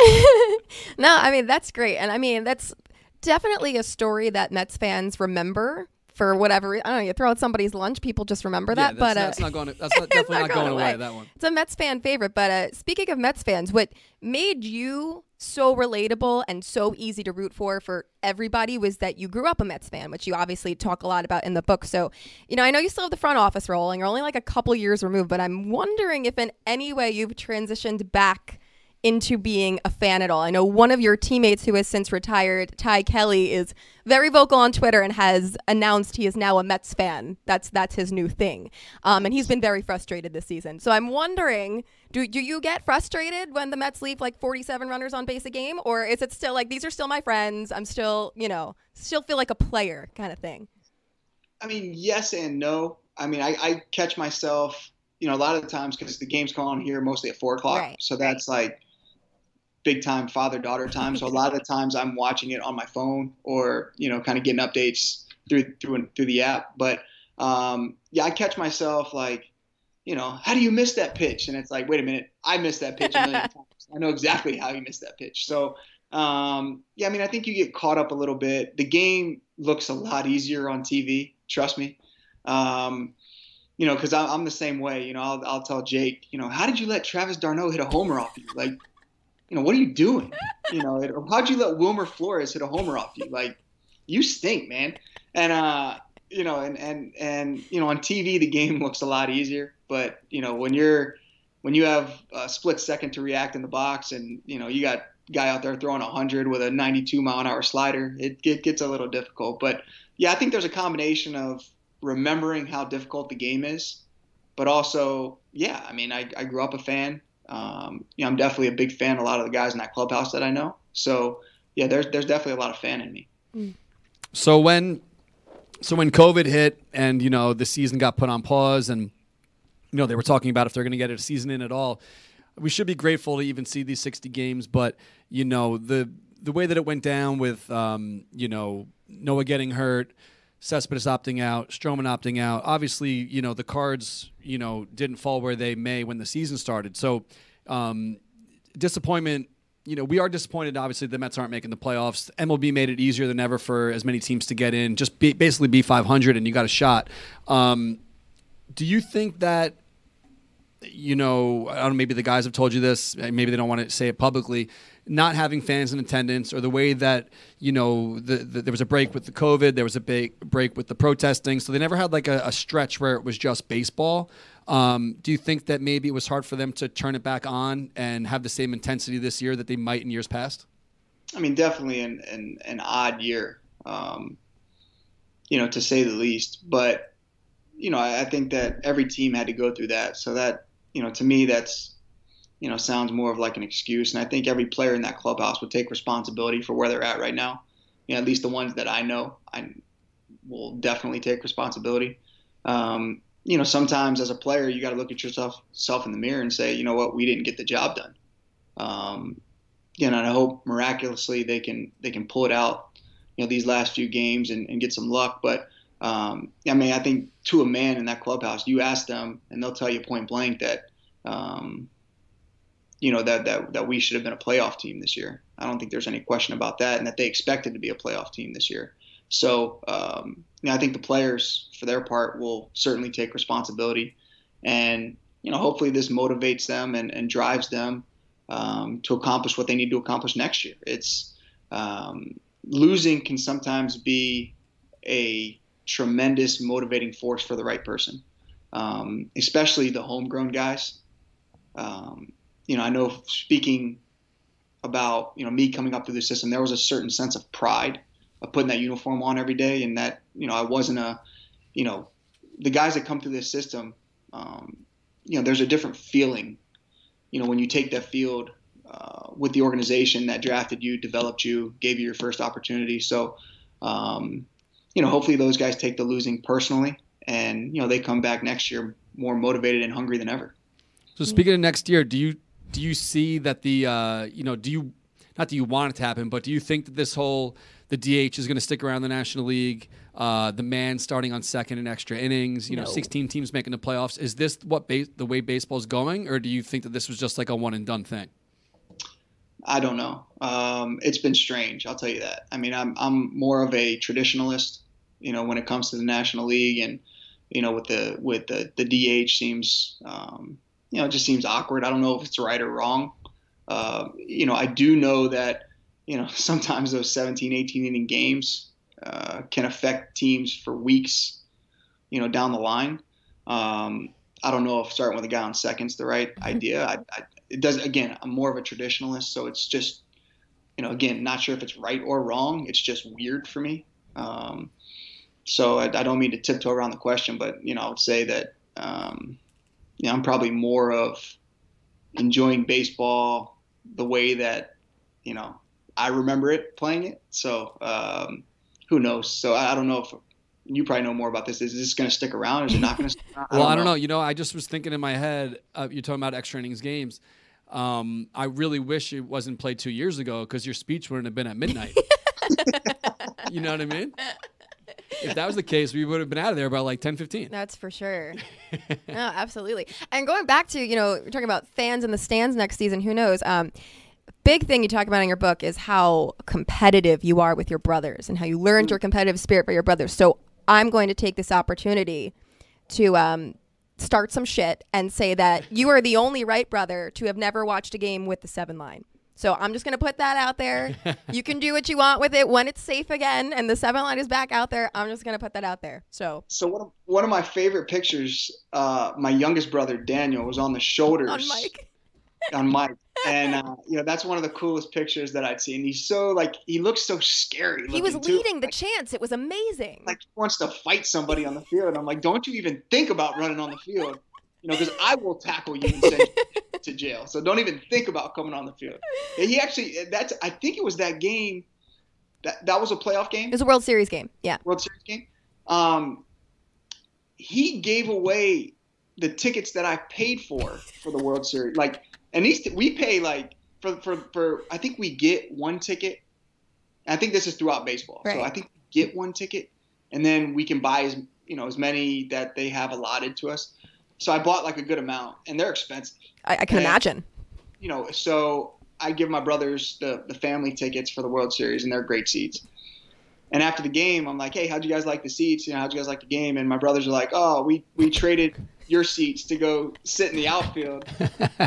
no, I mean that's great, and I mean that's definitely a story that Mets fans remember for whatever. Reason I don't know. You throw out somebody's lunch, people just remember that. yeah, but that's, uh, that's not going. To, that's not, definitely not not going going away. away. That one. it's a Mets fan favorite. But uh, speaking of Mets fans, what made you so relatable and so easy to root for for everybody was that you grew up a Mets fan, which you obviously talk a lot about in the book. So, you know, I know you still have the front office role and you're only like a couple years removed, but I'm wondering if in any way you've transitioned back into being a fan at all. I know one of your teammates who has since retired, Ty Kelly, is very vocal on Twitter and has announced he is now a Mets fan. That's that's his new thing, um, and he's been very frustrated this season. So I'm wondering, do do you get frustrated when the Mets leave like 47 runners on base a game, or is it still like these are still my friends? I'm still you know still feel like a player kind of thing. I mean, yes and no. I mean, I, I catch myself, you know, a lot of the times because the games come on here mostly at four o'clock, Right, so that's like big time father daughter time. So a lot of the times I'm watching it on my phone or you know, kind of getting updates through through through the app. But um, yeah, I catch myself like, you know, how do you miss that pitch? And it's like, wait a minute, I missed that pitch a million times. I know exactly how you missed that pitch. So um, yeah, I mean, I think you get caught up a little bit. The game looks a lot easier on TV. Trust me. Um, you know, because I'm the same way. You know, I'll, I'll tell Jake, you know, how did you let Travis d'Arnaud hit a homer off you? Like, you know, what are you doing? You know, or how'd you let Wilmer Flores hit a homer off you? Like, you stink, man. And uh, you know, and and and you know, on TV the game looks a lot easier, but you know, when you're when you have a split second to react in the box, and you know, you got guy out there throwing 100 with a 92 mile an hour slider, it, it gets a little difficult. But yeah, I think there's a combination of remembering how difficult the game is, but also, yeah, I mean, I, I grew up a fan. Um, you know, I'm definitely a big fan of a lot of the guys in that clubhouse that I know. So yeah, there's there's definitely a lot of fan in me. So when so when COVID hit and you know the season got put on pause and you know they were talking about if they're going to get a season in at all, we should be grateful to even see these 60 games. But you know the the way that it went down with um, you know Noah getting hurt, Cespedes opting out, Stroman opting out. Obviously, you know the cards you know didn't fall where they may when the season started. So um, disappointment you know, we are disappointed. Obviously, the Mets aren't making the playoffs. MLB made it easier than ever for as many teams to get in. Just be, basically be 500 and you got a shot. Um, do you think that you know, I don't know, maybe the guys have told you this, maybe they don't want to say it publicly, not having fans in attendance or the way that, you know, the, the, there was a break with the COVID, there was a big break with the protesting. So they never had like a, a stretch where it was just baseball. Um, do you think that maybe it was hard for them to turn it back on and have the same intensity this year that they might in years past? I mean, definitely an, an, an odd year, um, you know, to say the least. But, you know, I, I think that every team had to go through that. So that, you know, to me, that's, you know, sounds more of like an excuse. And I think every player in that clubhouse would take responsibility for where they're at right now. You know, at least the ones that I know, I will definitely take responsibility. Um, you know, sometimes as a player, you got to look at yourself self in the mirror and say, you know what, we didn't get the job done. Um, you know, and I hope miraculously they can they can pull it out, you know, these last few games and, and get some luck. But um, I mean, I think to a man in that clubhouse, you ask them, and they'll tell you point blank that, um, you know, that, that that we should have been a playoff team this year. I don't think there's any question about that, and that they expected to be a playoff team this year. So, um, I think the players, for their part, will certainly take responsibility, and you know, hopefully, this motivates them and, and drives them um, to accomplish what they need to accomplish next year. It's um, losing can sometimes be a tremendous motivating force for the right person, um, especially the homegrown guys. Um, you know, I know speaking about you know me coming up through the system, there was a certain sense of pride of putting that uniform on every day, and that you know I wasn't a, you know, the guys that come through this system, um, you know, there's a different feeling, you know, when you take that field uh, with the organization that drafted you, developed you, gave you your first opportunity. So, um, you know, hopefully those guys take the losing personally, and you know they come back next year more motivated and hungry than ever. So speaking of next year, do you do you see that the uh, you know do you not do you want it to happen, but do you think that this whole the DH is going to stick around the National League? Uh, the man starting on second in extra innings, you know, 16 teams making the playoffs. Is this what ba- the way baseball is going, or do you think that this was just like a one and done thing? I don't know. Um, it's been strange. I'll tell you that. I mean, I'm I'm more of a traditionalist, you know, when it comes to the National League, and you know, with the with the the DH seems, um, you know, it just seems awkward. I don't know if it's right or wrong. Uh, you know, I do know that, you know, sometimes those 17, 18 inning games uh, can affect teams for weeks, you know, down the line. Um, I don't know if starting with a guy on second's the right idea. I, I, it does again. I'm more of a traditionalist, so it's just, you know, again, not sure if it's right or wrong. It's just weird for me. Um, so I, I, don't mean to tiptoe around the question, but you know, I would say that, um, you know, I'm probably more of enjoying baseball the way that, you know, I remember it playing it. So um, who knows? So I, I don't know if you probably know more about this. Is this going to stick around? Is it not going to? well, I don't, I don't know. know. You know, I just was thinking in my head. Uh, you're talking about extra innings games. Um, I really wish it wasn't played two years ago because your speech wouldn't have been at midnight. you know what I mean? If that was the case, we would have been out of there by like 10, 15. That's for sure. no, absolutely. And going back to, you know, we're talking about fans in the stands next season, who knows? Um, big thing you talk about in your book is how competitive you are with your brothers and how you learned mm. your competitive spirit by your brothers. So I'm going to take this opportunity to um, start some shit and say that you are the only Wright brother to have never watched a game with the seven line. So I'm just going to put that out there. you can do what you want with it when it's safe again and the seven line is back out there. I'm just going to put that out there. So So one of, one of my favorite pictures uh, my youngest brother Daniel was on the shoulders on Mike. on Mike. And uh, you know that's one of the coolest pictures that I'd seen. He's so like he looks so scary. He was leading the like, chance. It was amazing. Like he wants to fight somebody on the field. And I'm like, don't you even think about running on the field you know, because I will tackle you and send you to jail. So don't even think about coming on the field. And he actually, that's, I think it was that game. That that was a playoff game. It was a World Series game. Yeah. World Series game. Um, he gave away the tickets that I paid for for the World Series. Like, and these we pay like for for for. I think we get one ticket. I think this is throughout baseball. Right. So I think we get one ticket, and then we can buy as you know as many that they have allotted to us. So I bought like a good amount, and they're expensive. I, I can and, imagine. You know, so I give my brothers the the family tickets for the World Series, and they're great seats. And after the game, I'm like, "Hey, how'd you guys like the seats? You know, how'd you guys like the game?" And my brothers are like, "Oh, we we traded your seats to go sit in the outfield."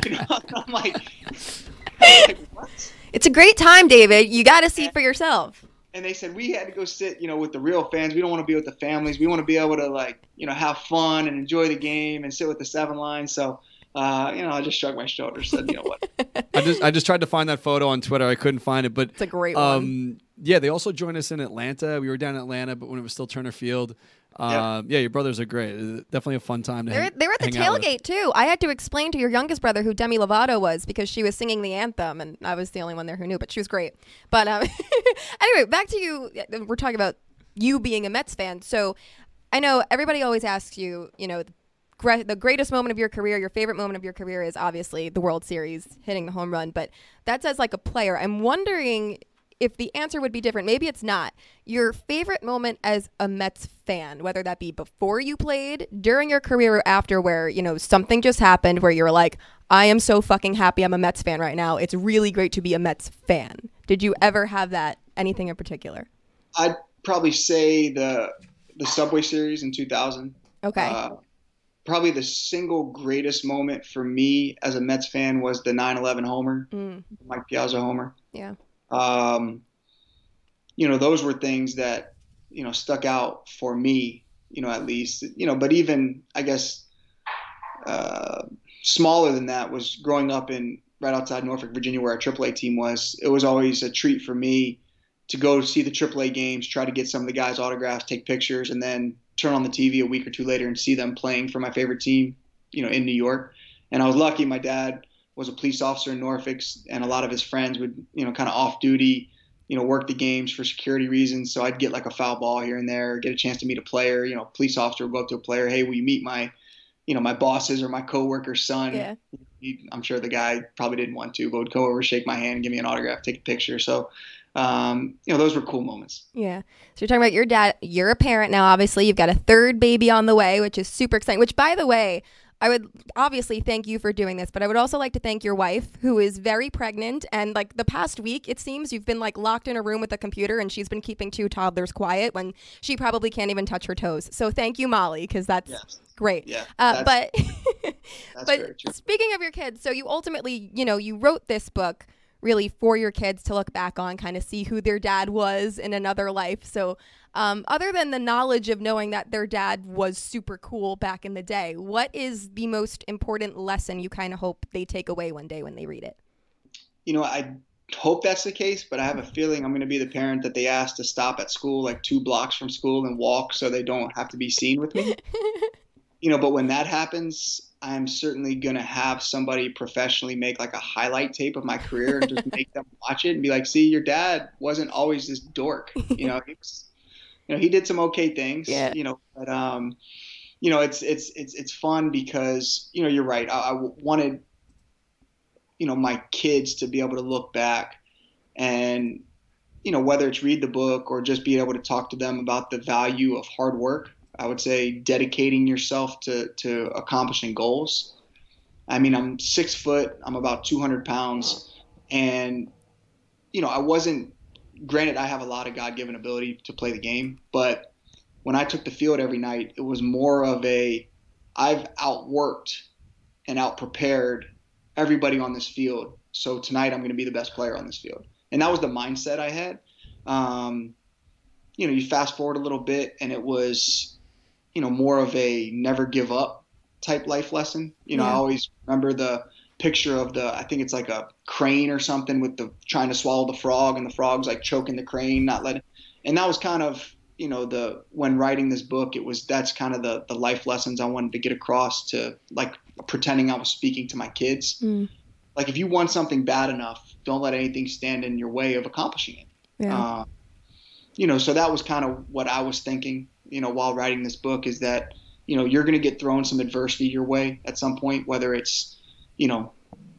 you know, I'm like, I'm like, what? It's a great time, David. You got to see for yourself. And they said we had to go sit, you know, with the real fans. We don't want to be with the families. We want to be able to like, you know, have fun and enjoy the game and sit with the seven line. So uh, you know, I just shrugged my shoulders, said, you know what. I just I just tried to find that photo on Twitter. I couldn't find it, but It's a great um, Yeah, they also joined us in Atlanta. We were down in Atlanta, but when it was still Turner Field. Um, yeah, your brothers are great. Uh, Definitely a fun time to They're, hang, they were at the hang out with. tailgate too. I had to explain to your youngest brother who Demi Lovato was because she was singing the anthem, and I was the only one there who knew. But she was great. But um, anyway, back to you. We're talking about you being a Mets fan. So I know everybody always asks you, you know, the greatest moment of your career, your favorite moment of your career is obviously the World Series, hitting the home run. But that's as like a player. I'm wondering if the answer would be different. Maybe it's not. Your favorite moment as a Mets fan, whether that be before you played, during your career, or after, where, you know, something just happened where you're like, I am so fucking happy I'm a Mets fan right now. It's really great to be a Mets fan. Did you ever have that? Anything in particular? I'd probably say the the Subway Series in 2000. Okay. Uh, probably the single greatest moment for me as a Mets fan was the 9/11 homer, Mm, Mike Piazza homer. yeah. Um, you know, those were things that you know stuck out for me. You know, at least you know, but even I guess uh, smaller than that was growing up in right outside Norfolk, Virginia, where our AAA team was. It was always a treat for me to go see the AAA games, try to get some of the guys' autographs, take pictures, and then turn on the TV a week or two later and see them playing for my favorite team, you know, in New York. And I was lucky. My dad was a police officer in Norfolk, and a lot of his friends would, you know, kind of off duty, you know, work the games for security reasons. So I'd get like a foul ball here and there, get a chance to meet a player. You know, police officer would go up to a player, hey, will you meet my, you know, my boss's or my coworker's son? Yeah. He, I'm sure the guy probably didn't want to, but would go over, shake my hand, give me an autograph, take a picture. So, um, you know, those were cool moments. Yeah. So you're talking about your dad. You're a parent now, obviously. You've got a third baby on the way, which is super exciting. Which, by the way, I would obviously thank you for doing this, but I would also like to thank your wife, who is very pregnant. And like the past week, it seems you've been like locked in a room with a computer and she's been keeping two toddlers quiet when she probably can't even touch her toes. So thank you, Molly, because that's Yes. great. Yeah. Uh, but that's but true. speaking of your kids, so you ultimately, you know, you wrote this book really for your kids to look back on, kind of see who their dad was in another life. So, um, other than the knowledge of knowing that their dad was super cool back in the day, what is the most important lesson you kind of hope they take away one day when they read it? you know, I hope that's the case, but I have a feeling I'm going to be the parent that they ask to stop at school like two blocks from school and walk so they don't have to be seen with me. you know, but when that happens, I'm certainly going to have somebody professionally make like a highlight tape of my career and just make them watch it and be like, see, your dad wasn't always this dork. You know, he was, you know, he did some okay things, Yeah. you know, but, um, you know, it's, it's, it's, it's fun because, you know, you're right. I, I wanted, you know my kids to be able to look back and you know whether it's read the book or just be able to talk to them about the value of hard work i would say dedicating yourself to to accomplishing goals i mean i'm six foot i'm about 200 pounds and you know i wasn't granted i have a lot of god-given ability to play the game but when i took the field every night it was more of a i've outworked and outprepared everybody on this field. So tonight I'm going to be the best player on this field. And that was the mindset I had. Um, you know, you fast forward a little bit and it was, you know, more of a never give up type life lesson. You know, I always remember the picture of the, I think it's like a crane or something with the trying to swallow the frog and the frog's like choking the crane, not letting, and that was kind of, you know, the, when writing this book, it was, that's kind of the, the life lessons I wanted to get across to like pretending I was speaking to my kids Mm. like if you want something bad enough, don't let anything stand in your way of accomplishing it. Yeah. Uh, you know, so that was kind of what I was thinking, you know, while writing this book is that, you know, you're going to get thrown some adversity your way at some point, whether it's, you know,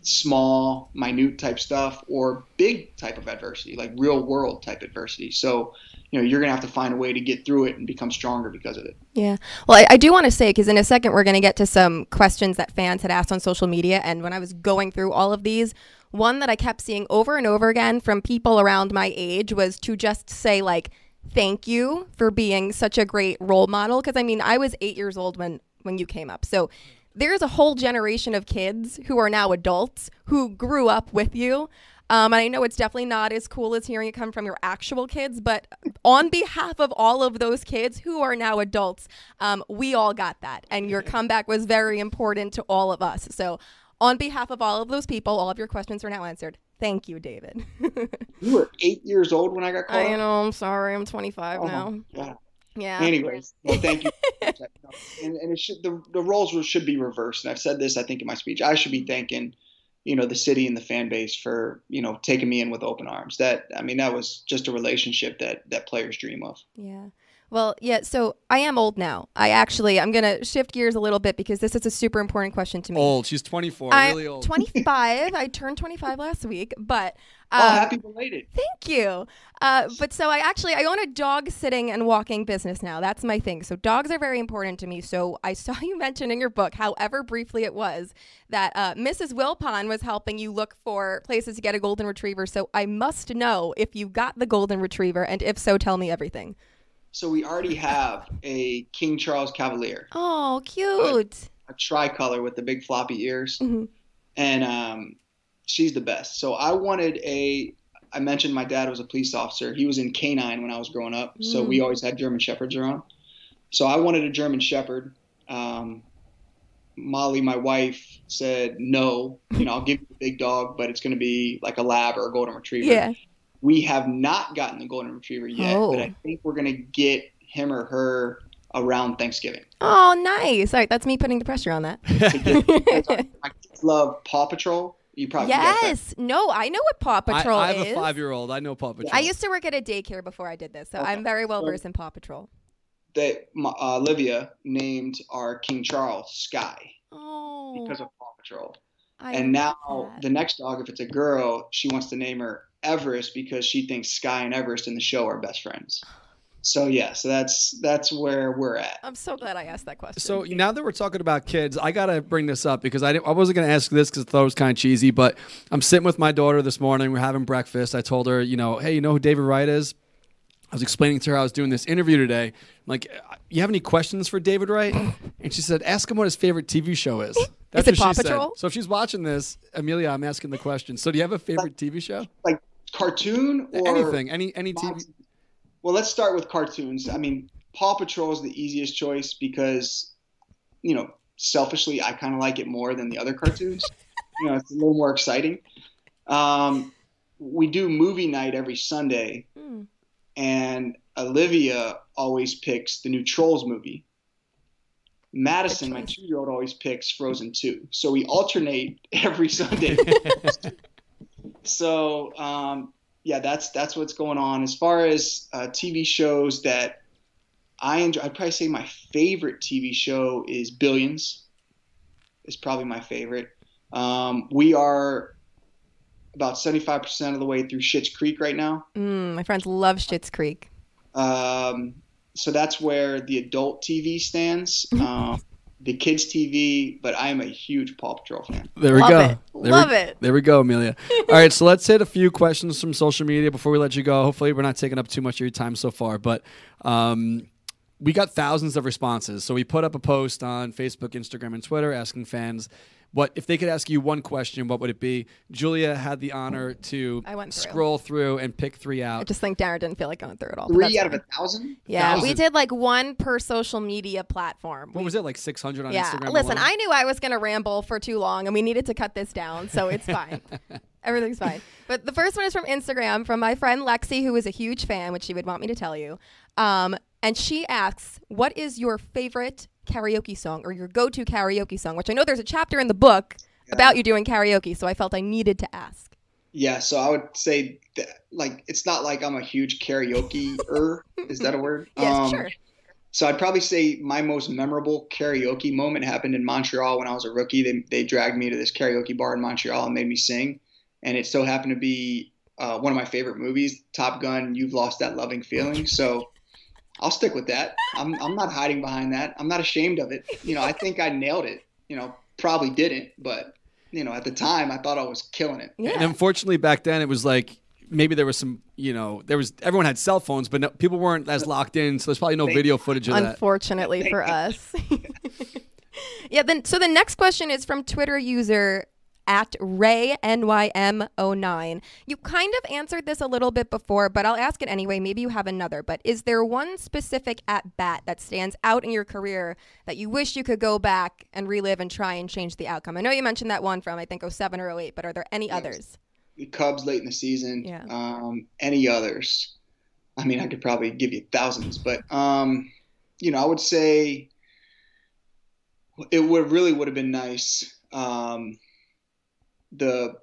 small, minute type stuff or big type of adversity, like real world type adversity. So, you know, you're going to have to find a way to get through it and become stronger because of it. Yeah. Well, I, I do want to say, because in a second, we're going to get to some questions that fans had asked on social media. And when I was going through all of these, one that I kept seeing over and over again from people around my age was to just say like thank you for being such a great role model because I mean I was 8 years old when when you came up. So there's a whole generation of kids who are now adults who grew up with you. Um, and I know it's definitely not as cool as hearing it come from your actual kids, but on behalf of all of those kids who are now adults, um, we all got that. And your comeback was very important to all of us. So, on behalf of all of those people, all of your questions are now answered. Thank you, David. you were eight years old when I got called. I know. I'm sorry. I'm 25 oh now. Yeah. Yeah. Anyways, well, thank you. and, and it should the the roles should be reversed. And I've said this, I think, in my speech. I should be thanking, you know, the city and the fan base for you know taking me in with open arms. That I mean, that was just a relationship that that players dream of. Yeah. Well, yeah, so I am old now. I actually, I'm going to shift gears a little bit because this is a super important question to me. Old. She's 24. I'm really old. 25. I turned 25 last week, but. Um, oh, happy belated. Thank you. Uh, but so I actually, I own a dog sitting and walking business now. That's my thing. So dogs are very important to me. So I saw you mention in your book, however briefly it was, that uh, Mrs. Wilpon was helping you look for places to get a golden retriever. So I must know if you got the golden retriever, and if so, tell me everything. So we already have a King Charles Cavalier. Oh, cute. A, a tricolor with the big floppy ears. Mm-hmm. And um, she's the best. So I wanted a. I mentioned my dad was a police officer. He was in canine when I was growing up. Mm. So we mm. always had German Shepherds around. So I wanted a German Shepherd. Um, Molly, my wife, said no. You know, I'll give you the big dog, but it's going to be like a lab or a golden retriever. Yeah. We have not gotten the golden retriever yet, oh. but I think we're gonna get him or her around Thanksgiving. Oh, nice! All right, that's me putting the pressure on that. I love Paw Patrol. You probably yes. No, I know what Paw Patrol I, I have is. a five-year-old. I know Paw Patrol. I used to work at a daycare before I did this, so okay. I'm very well versed in Paw Patrol. That uh, Olivia named our King Charles Skye. Oh. Because of Paw Patrol. I and now that. the next dog, if it's a girl, she wants to name her Everest because she thinks Skye and Everest in the show are best friends. So yeah, so that's that's where we're at. I'm so glad I asked that question. So now that we're talking about kids, I gotta bring this up because I I wasn't gonna ask this because I thought it was kind of cheesy, but I'm sitting with my daughter this morning. We're having breakfast. I told her, you know, hey, you know who David Wright is? I was explaining to her I was doing this interview today. I'm like, you have any questions for David Wright? And she said, ask him what his favorite TV show is. That's is it Paw Patrol? Said. So if she's watching this, Amelia, I'm asking the question. So do you have a favorite TV show? Like cartoon or anything, any any TV. Well, let's start with cartoons. I mean, Paw Patrol is the easiest choice because, you know, selfishly, I kind of like it more than the other cartoons. you know, it's a little more exciting. Um, we do movie night every Sunday, mm. and Olivia always picks the new Trolls movie. Madison, my two year old, always picks Frozen 2. So we alternate every Sunday. so um, yeah, that's that's what's going on. As far as uh, TV shows that I enjoy, I'd probably say my favorite TV show is Billions. Is probably my favorite. Um, we are about seventy-five percent of the way through Schitt's Creek right now. Mm, my friends love Schitt's Creek. Um, so that's where the adult TV stands. Um, the kids TV, but I am a huge Paw Patrol fan. There we Love go. It. There Love we, it. There we go, Amelia. All right, so let's hit a few questions from social media before we let you go. Hopefully, we're not taking up too much of your time so far, but um, we got thousands of responses. So we put up a post on Facebook, Instagram, and Twitter asking fans what if they could ask you one question, what would it be? Julia had the honor to through. scroll through and pick three out. I just think Darren didn't feel like going through it all. Three out of a thousand? Yeah, thousand. we did like one per social media platform. What we, was it, like 600 on yeah, Instagram? Listen, alone? I knew I was going to ramble for too long and we needed to cut this down, so it's fine. Everything's fine. But the first one is from Instagram from my friend Lexi, who is a huge fan, which she would want me to tell you. Um, and she asks, What is your favorite karaoke song or your go to karaoke song? Which I know there's a chapter in the book yeah. about you doing karaoke, so I felt I needed to ask. Yeah, so I would say that, like it's not like I'm a huge karaoke er. Is that a word? yes, um, sure. So I'd probably say my most memorable karaoke moment happened in Montreal when I was a rookie. They they dragged me to this karaoke bar in Montreal and made me sing, and it so happened to be uh, one of my favorite movies, Top Gun. You've lost that loving feeling. So I'll stick with that. I'm I'm not hiding behind that. I'm not ashamed of it. You know, I think I nailed it. You know, probably didn't, but you know, at the time, I thought I was killing it. Yeah. And unfortunately, back then it was like maybe there was some, you know, there was everyone had cell phones, but no, people weren't as locked in, so there's probably no video footage of that. Unfortunately for us. yeah. Then so the next question is from Twitter user at Ray NYM09. You kind of answered this a little bit before, but I'll ask it anyway. Maybe you have another. But is there one specific at bat that stands out in your career that you wish you could go back and relive and try and change the outcome? I know you mentioned that one from I think 07 or 08, but are there any others? The Cubs late in the season. Yeah. Um, any others? I mean, I could probably give you thousands, but um, you know, I would say it would really would have been nice. Um, the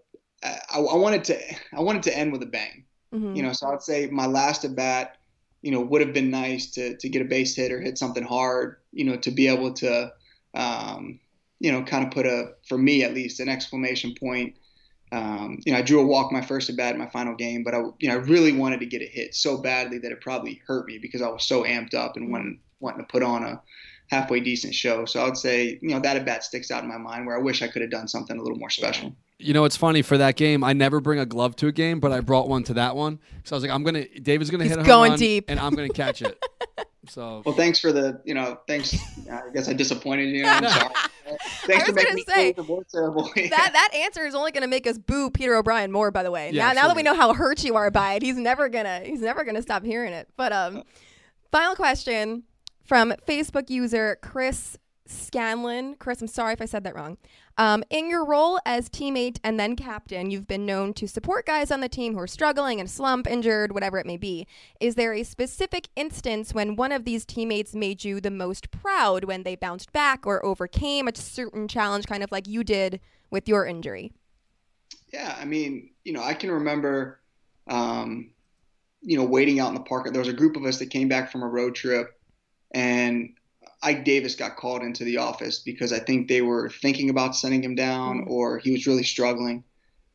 I, I wanted to I wanted to end with a bang. Mhm. You know, so I'd say my last at bat, you know, would have been nice to to get a base hit or hit something hard. You know, to be able to, um, you know, kind of put a for me at least an exclamation point. Um, you know, I drew a walk my first at bat in my final game, but I, you know, I really wanted to get a hit so badly that it probably hurt me because I was so amped up and wanting wanting to put on a halfway decent show. So I would say, you know, that at bat sticks out in my mind where I wish I could have done something a little more special. You know, it's funny for that game. I never bring a glove to a game, but I brought one to that one. So I was like, I'm gonna. David's gonna He's hit a home going run, deep. and I'm gonna catch it. So Well, thanks for the, you know, thanks. I guess I disappointed you. I'm sorry. Thanks I for was making gonna me say, feel the voice terrible. that that answer is only going to make us boo Peter O'Brien more. By the way, Yeah, now, now that we know how hurt you are by it, he's never gonna he's never gonna stop hearing it. But um, final question from Facebook user Chris Scanlon. Chris, I'm sorry if I said that wrong. Um, in your role as teammate and then captain, you've been known to support guys on the team who are struggling and slump, injured, whatever it may be. Is there a specific instance when one of these teammates made you the most proud when they bounced back or overcame a certain challenge, kind of like you did with your injury? Yeah, I mean, you know, I can remember, um, you know, waiting out in the park. There was a group of us that came back from a road trip, and Ike Davis got called into the office because I think they were thinking about sending him down or he was really struggling.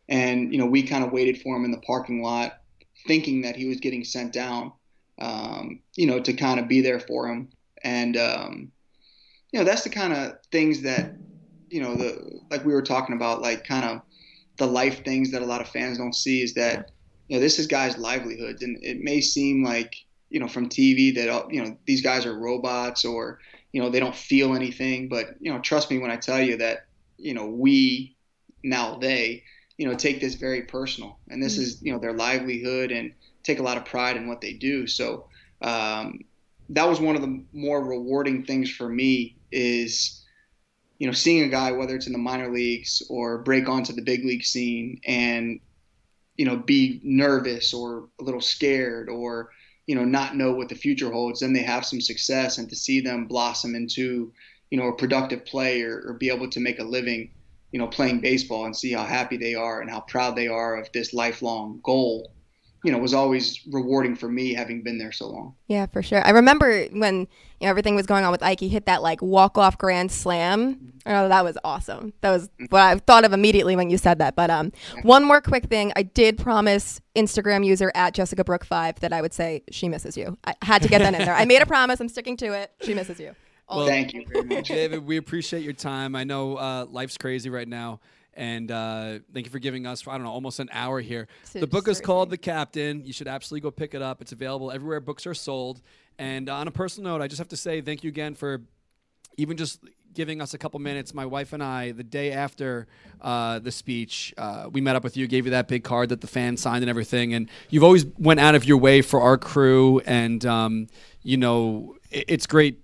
And, you know, we kind of waited for him in the parking lot thinking that he was getting sent down, um, you know, to kind of be there for him. And, um, you know, that's the kind of things that, you know, the, like we were talking about, like kind of the life things that a lot of fans don't see is that, you know, this is guys' livelihoods. And it may seem like, you know, from TV that, you know, these guys are robots or, you know, they don't feel anything. But, you know, trust me when I tell you that, you know, we, now they, you know, take this very personal. And this is, you know, their livelihood and take a lot of pride in what they do. So um, that was one of the more rewarding things for me is, you know, seeing a guy, whether it's in the minor leagues or break onto the big league scene and, you know, be nervous or a little scared or, you know, not know what the future holds, then they have some success and to see them blossom into, you know, a productive player or be able to make a living, you know, playing baseball and see how happy they are and how proud they are of this lifelong goal, you know, was always rewarding for me having been there so long. Yeah, for sure. I remember when you know everything was going on with Ike, he hit that like walk off grand slam. Oh, that was awesome. That was what I thought of immediately when you said that. But um, one more quick thing. I did promise Instagram user at Jessica Brook five that I would say she misses you. I had to get that in there. I made a promise. I'm sticking to it. She misses you. Well, Thank you very much. David, we appreciate your time. I know uh, life's crazy right now. And uh, thank you for giving us, I don't know, almost an hour here. So- the book is called. The Captain. You should absolutely go pick it up. It's available everywhere books are sold. And on a personal note, I just have to say thank you again for even just giving us a couple minutes. My wife and I, the day after uh, the speech, uh, we met up with you, gave you that big card that the fans signed and everything. And you've always went out of your way for our crew. And, um, you know, it, it's great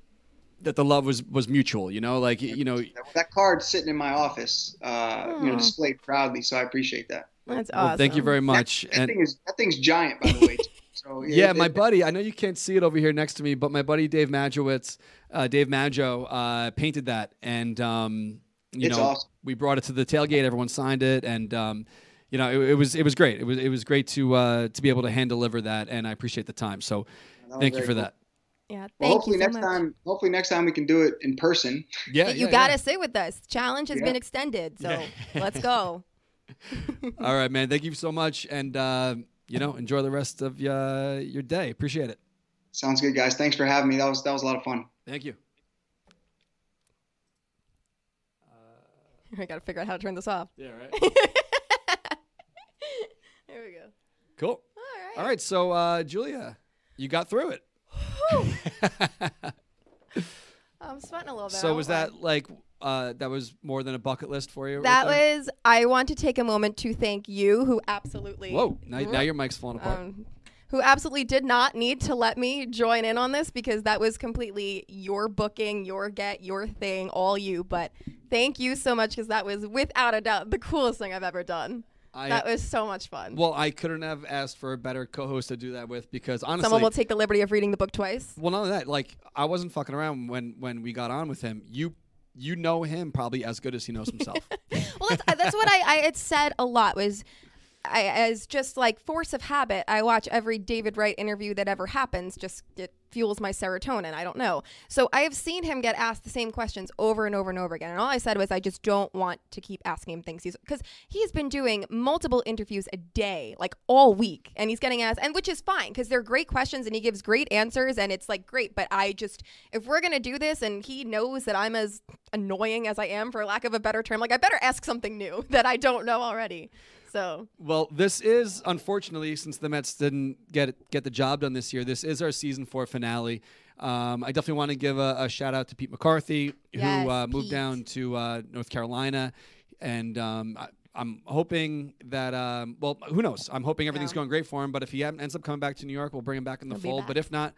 that the love was was mutual. You know, like you know, that card sitting in my office, uh, you know, displayed proudly. So I appreciate that. That's well, awesome. thank you very much. That, that And thing is that thing's giant, by the way. too. So yeah, it- my it- buddy, I know you can't see it over here next to me, but my buddy Dave Majowitz, uh, Dave Majo, uh, painted that, and um, you It's know, awesome. we brought it to the tailgate. Everyone signed it, and um, you know, it, it was it was great. It was it was great to uh, to be able to hand deliver that, and I appreciate the time. So thank you for cool. that. Yeah, thank Well, hopefully you so next much. time, hopefully next time we can do it in person. Yeah, you yeah, gotta yeah. sit with us. Challenge has Yeah. been extended, so Yeah. let's go. All right, man. Thank you so much, and uh, you know, enjoy the rest of uh, your day. Appreciate it. Sounds good, guys. Thanks for having me. That was that was a lot of fun. Thank you. I got to figure out how to turn this off. Yeah, right. There we go. cool. All right. All right, so uh, Julia, you got through it. I'm sweating a little bit. So was that like uh, that was more than a bucket list for you? That there? was. I want to take a moment to thank you, who absolutely. Whoa! Now, now your mic's falling apart. Um, who absolutely did not need to let me join in on this because that was completely your booking, your get, your thing, all you. But thank you so much because that was without a doubt the coolest thing I've ever done. I, that was so much fun. well, I couldn't have asked for a better co-host to do that with because honestly, Someone will take the liberty of reading the book twice. well, none of that. Like I wasn't fucking around when when we got on with him. You you know him probably as good as he knows himself. well, that's, that's what I, I had said a lot was I, as just like force of habit, I watch every David Wright interview that ever happens. Just it fuels my serotonin. I don't know. So I have seen him get asked the same questions over and over and over again. And all I said was, I just don't want to keep asking him things. He's because he's been doing multiple interviews a day, like all week, and he's getting asked, and which is fine because they're great questions and he gives great answers, and it's like great. But I just, if we're gonna do this, and he knows that I'm as annoying as I am, for lack of a better term, like I better ask something new that I don't know already. So Well, this is unfortunately since the Mets didn't get get the job done this year. This is our season four finale. Um, I definitely want to give a, a shout out to Pete McCarthy, Yes, who uh, moved Pete. down to uh, North Carolina, and um, I, I'm hoping that um, well, who knows? I'm hoping everything's going great for him. But if he ends up coming back to New York, we'll bring him back in the He'll fold. But if not.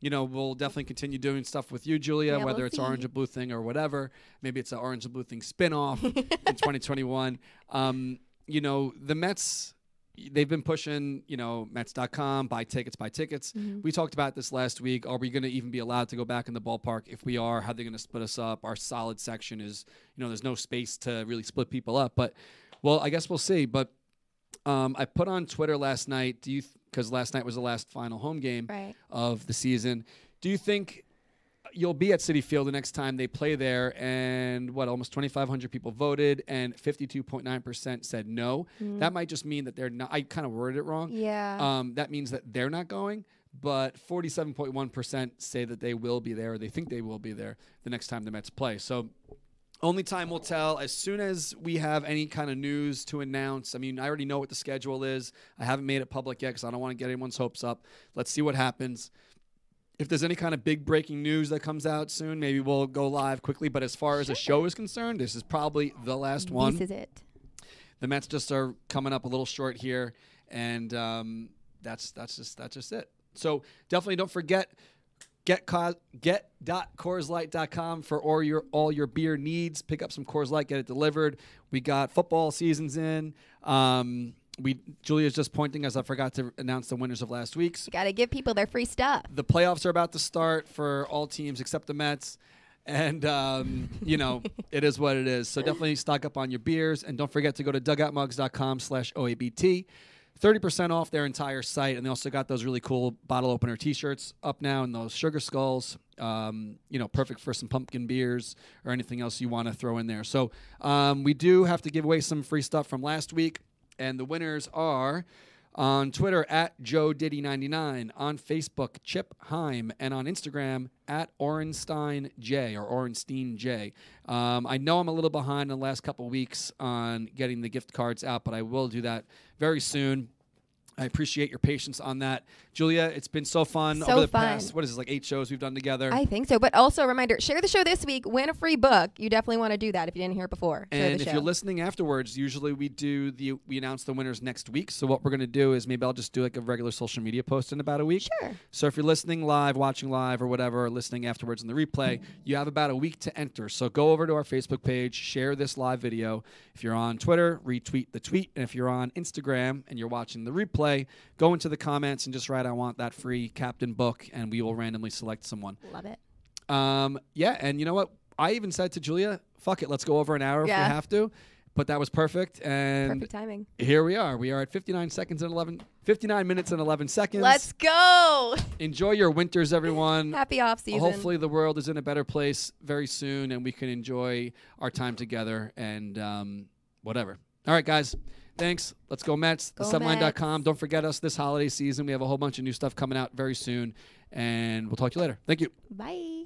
You know, we'll definitely continue doing stuff with you, Julia, Yeah, whether we'll it's see. Orange and Blue thing or whatever. Maybe it's an Orange and Blue thing spin-off in 2021. Um, you know, the Mets they've been pushing, you know, Mets.com, buy tickets, buy tickets. Mm-hmm. We talked about this last week. Are we going to even be allowed to go back in the ballpark? If we are, how they're they going to split us up? Our solid section is, you know, there's no space to really split people up. But, well, I guess we'll see. But um, I put on Twitter last night. Do you, because last night was the last final home game Right. of the season. Do you think you'll be at Citi Field the next time they play there? And what, almost 2,500 people voted, and 52.9% said no. That might just mean that they're not. I kind of worded it wrong. yeah, Um, that means that they're not going, but 47.1% say that they will be there, or they think they will be there the next time the Mets play. So only time will tell. As soon as we have any kind of news to announce, I mean, I already know what the schedule is. I haven't made it public yet because I don't want to get anyone's hopes up. Let's see what happens. If there's any kind of big breaking news that comes out soon, maybe we'll go live quickly. But as far as a show is concerned, this is probably the last one this is it. the Mets just are coming up a little short here, and um, that's that's just that's just it. So definitely don't forget get co- get.coorslight.com for all your all your beer needs. Pick up some Coors Light, get it delivered. We got football seasons in. Um, we Julia's just pointing as I forgot to announce the winners of last week's. Got to give people their free stuff. The playoffs are about to start for all teams except the Mets. And, um, you know, it is what it is. So definitely stock up on your beers. And don't forget to go to dugoutmugs.com slash OABT. 30% off their entire site. And they also got those really cool bottle opener t shirts up now and those sugar skulls. Um, you know, perfect for some pumpkin beers or anything else you want to throw in there. So um, we do have to give away some free stuff from last week. And the winners are on Twitter at Joe Diddy99, on Facebook Chip Heim, and on Instagram at Orenstein J or Orenstein J. Um, I know I'm a little behind in the last couple weeks on getting the gift cards out, but I will do that very soon. I appreciate your patience on that, Julia. It's been so fun So over the fun. past what is this like eight shows we've done together. I think so. But also a reminder, share the show this week, win a free book. You definitely want to do that if you didn't hear it before. Share And if show. you're listening afterwards, usually we do the we announce the winners next week. So what we're gonna do is maybe I'll just do like a regular social media post in about a week. Sure. So if you're listening live, watching live, or whatever, or listening afterwards in the replay, you have about a week to enter. So go over to our Facebook page, share this live video. If you're on Twitter, retweet the tweet, and if you're on Instagram and you're watching the replay, go into the comments and just write "I want that free Captain book," and we will randomly select someone. Love it. Um, yeah, and you know what? I even said to Julia, "Fuck it, let's go over an hour if we have to." But that was perfect, and Perfect timing. here we are. We are at 59 seconds and 11, 59 minutes and 11 seconds. Let's go. enjoy your winters, everyone. Happy off season. Hopefully, the world is in a better place very soon, and we can enjoy our time together and um, whatever. All right, guys. Thanks. Let's go Mets. Go TheSubline.com. Don't forget us this holiday season. We have a whole bunch of new stuff coming out very soon, and we'll talk to you later. Thank you. Bye.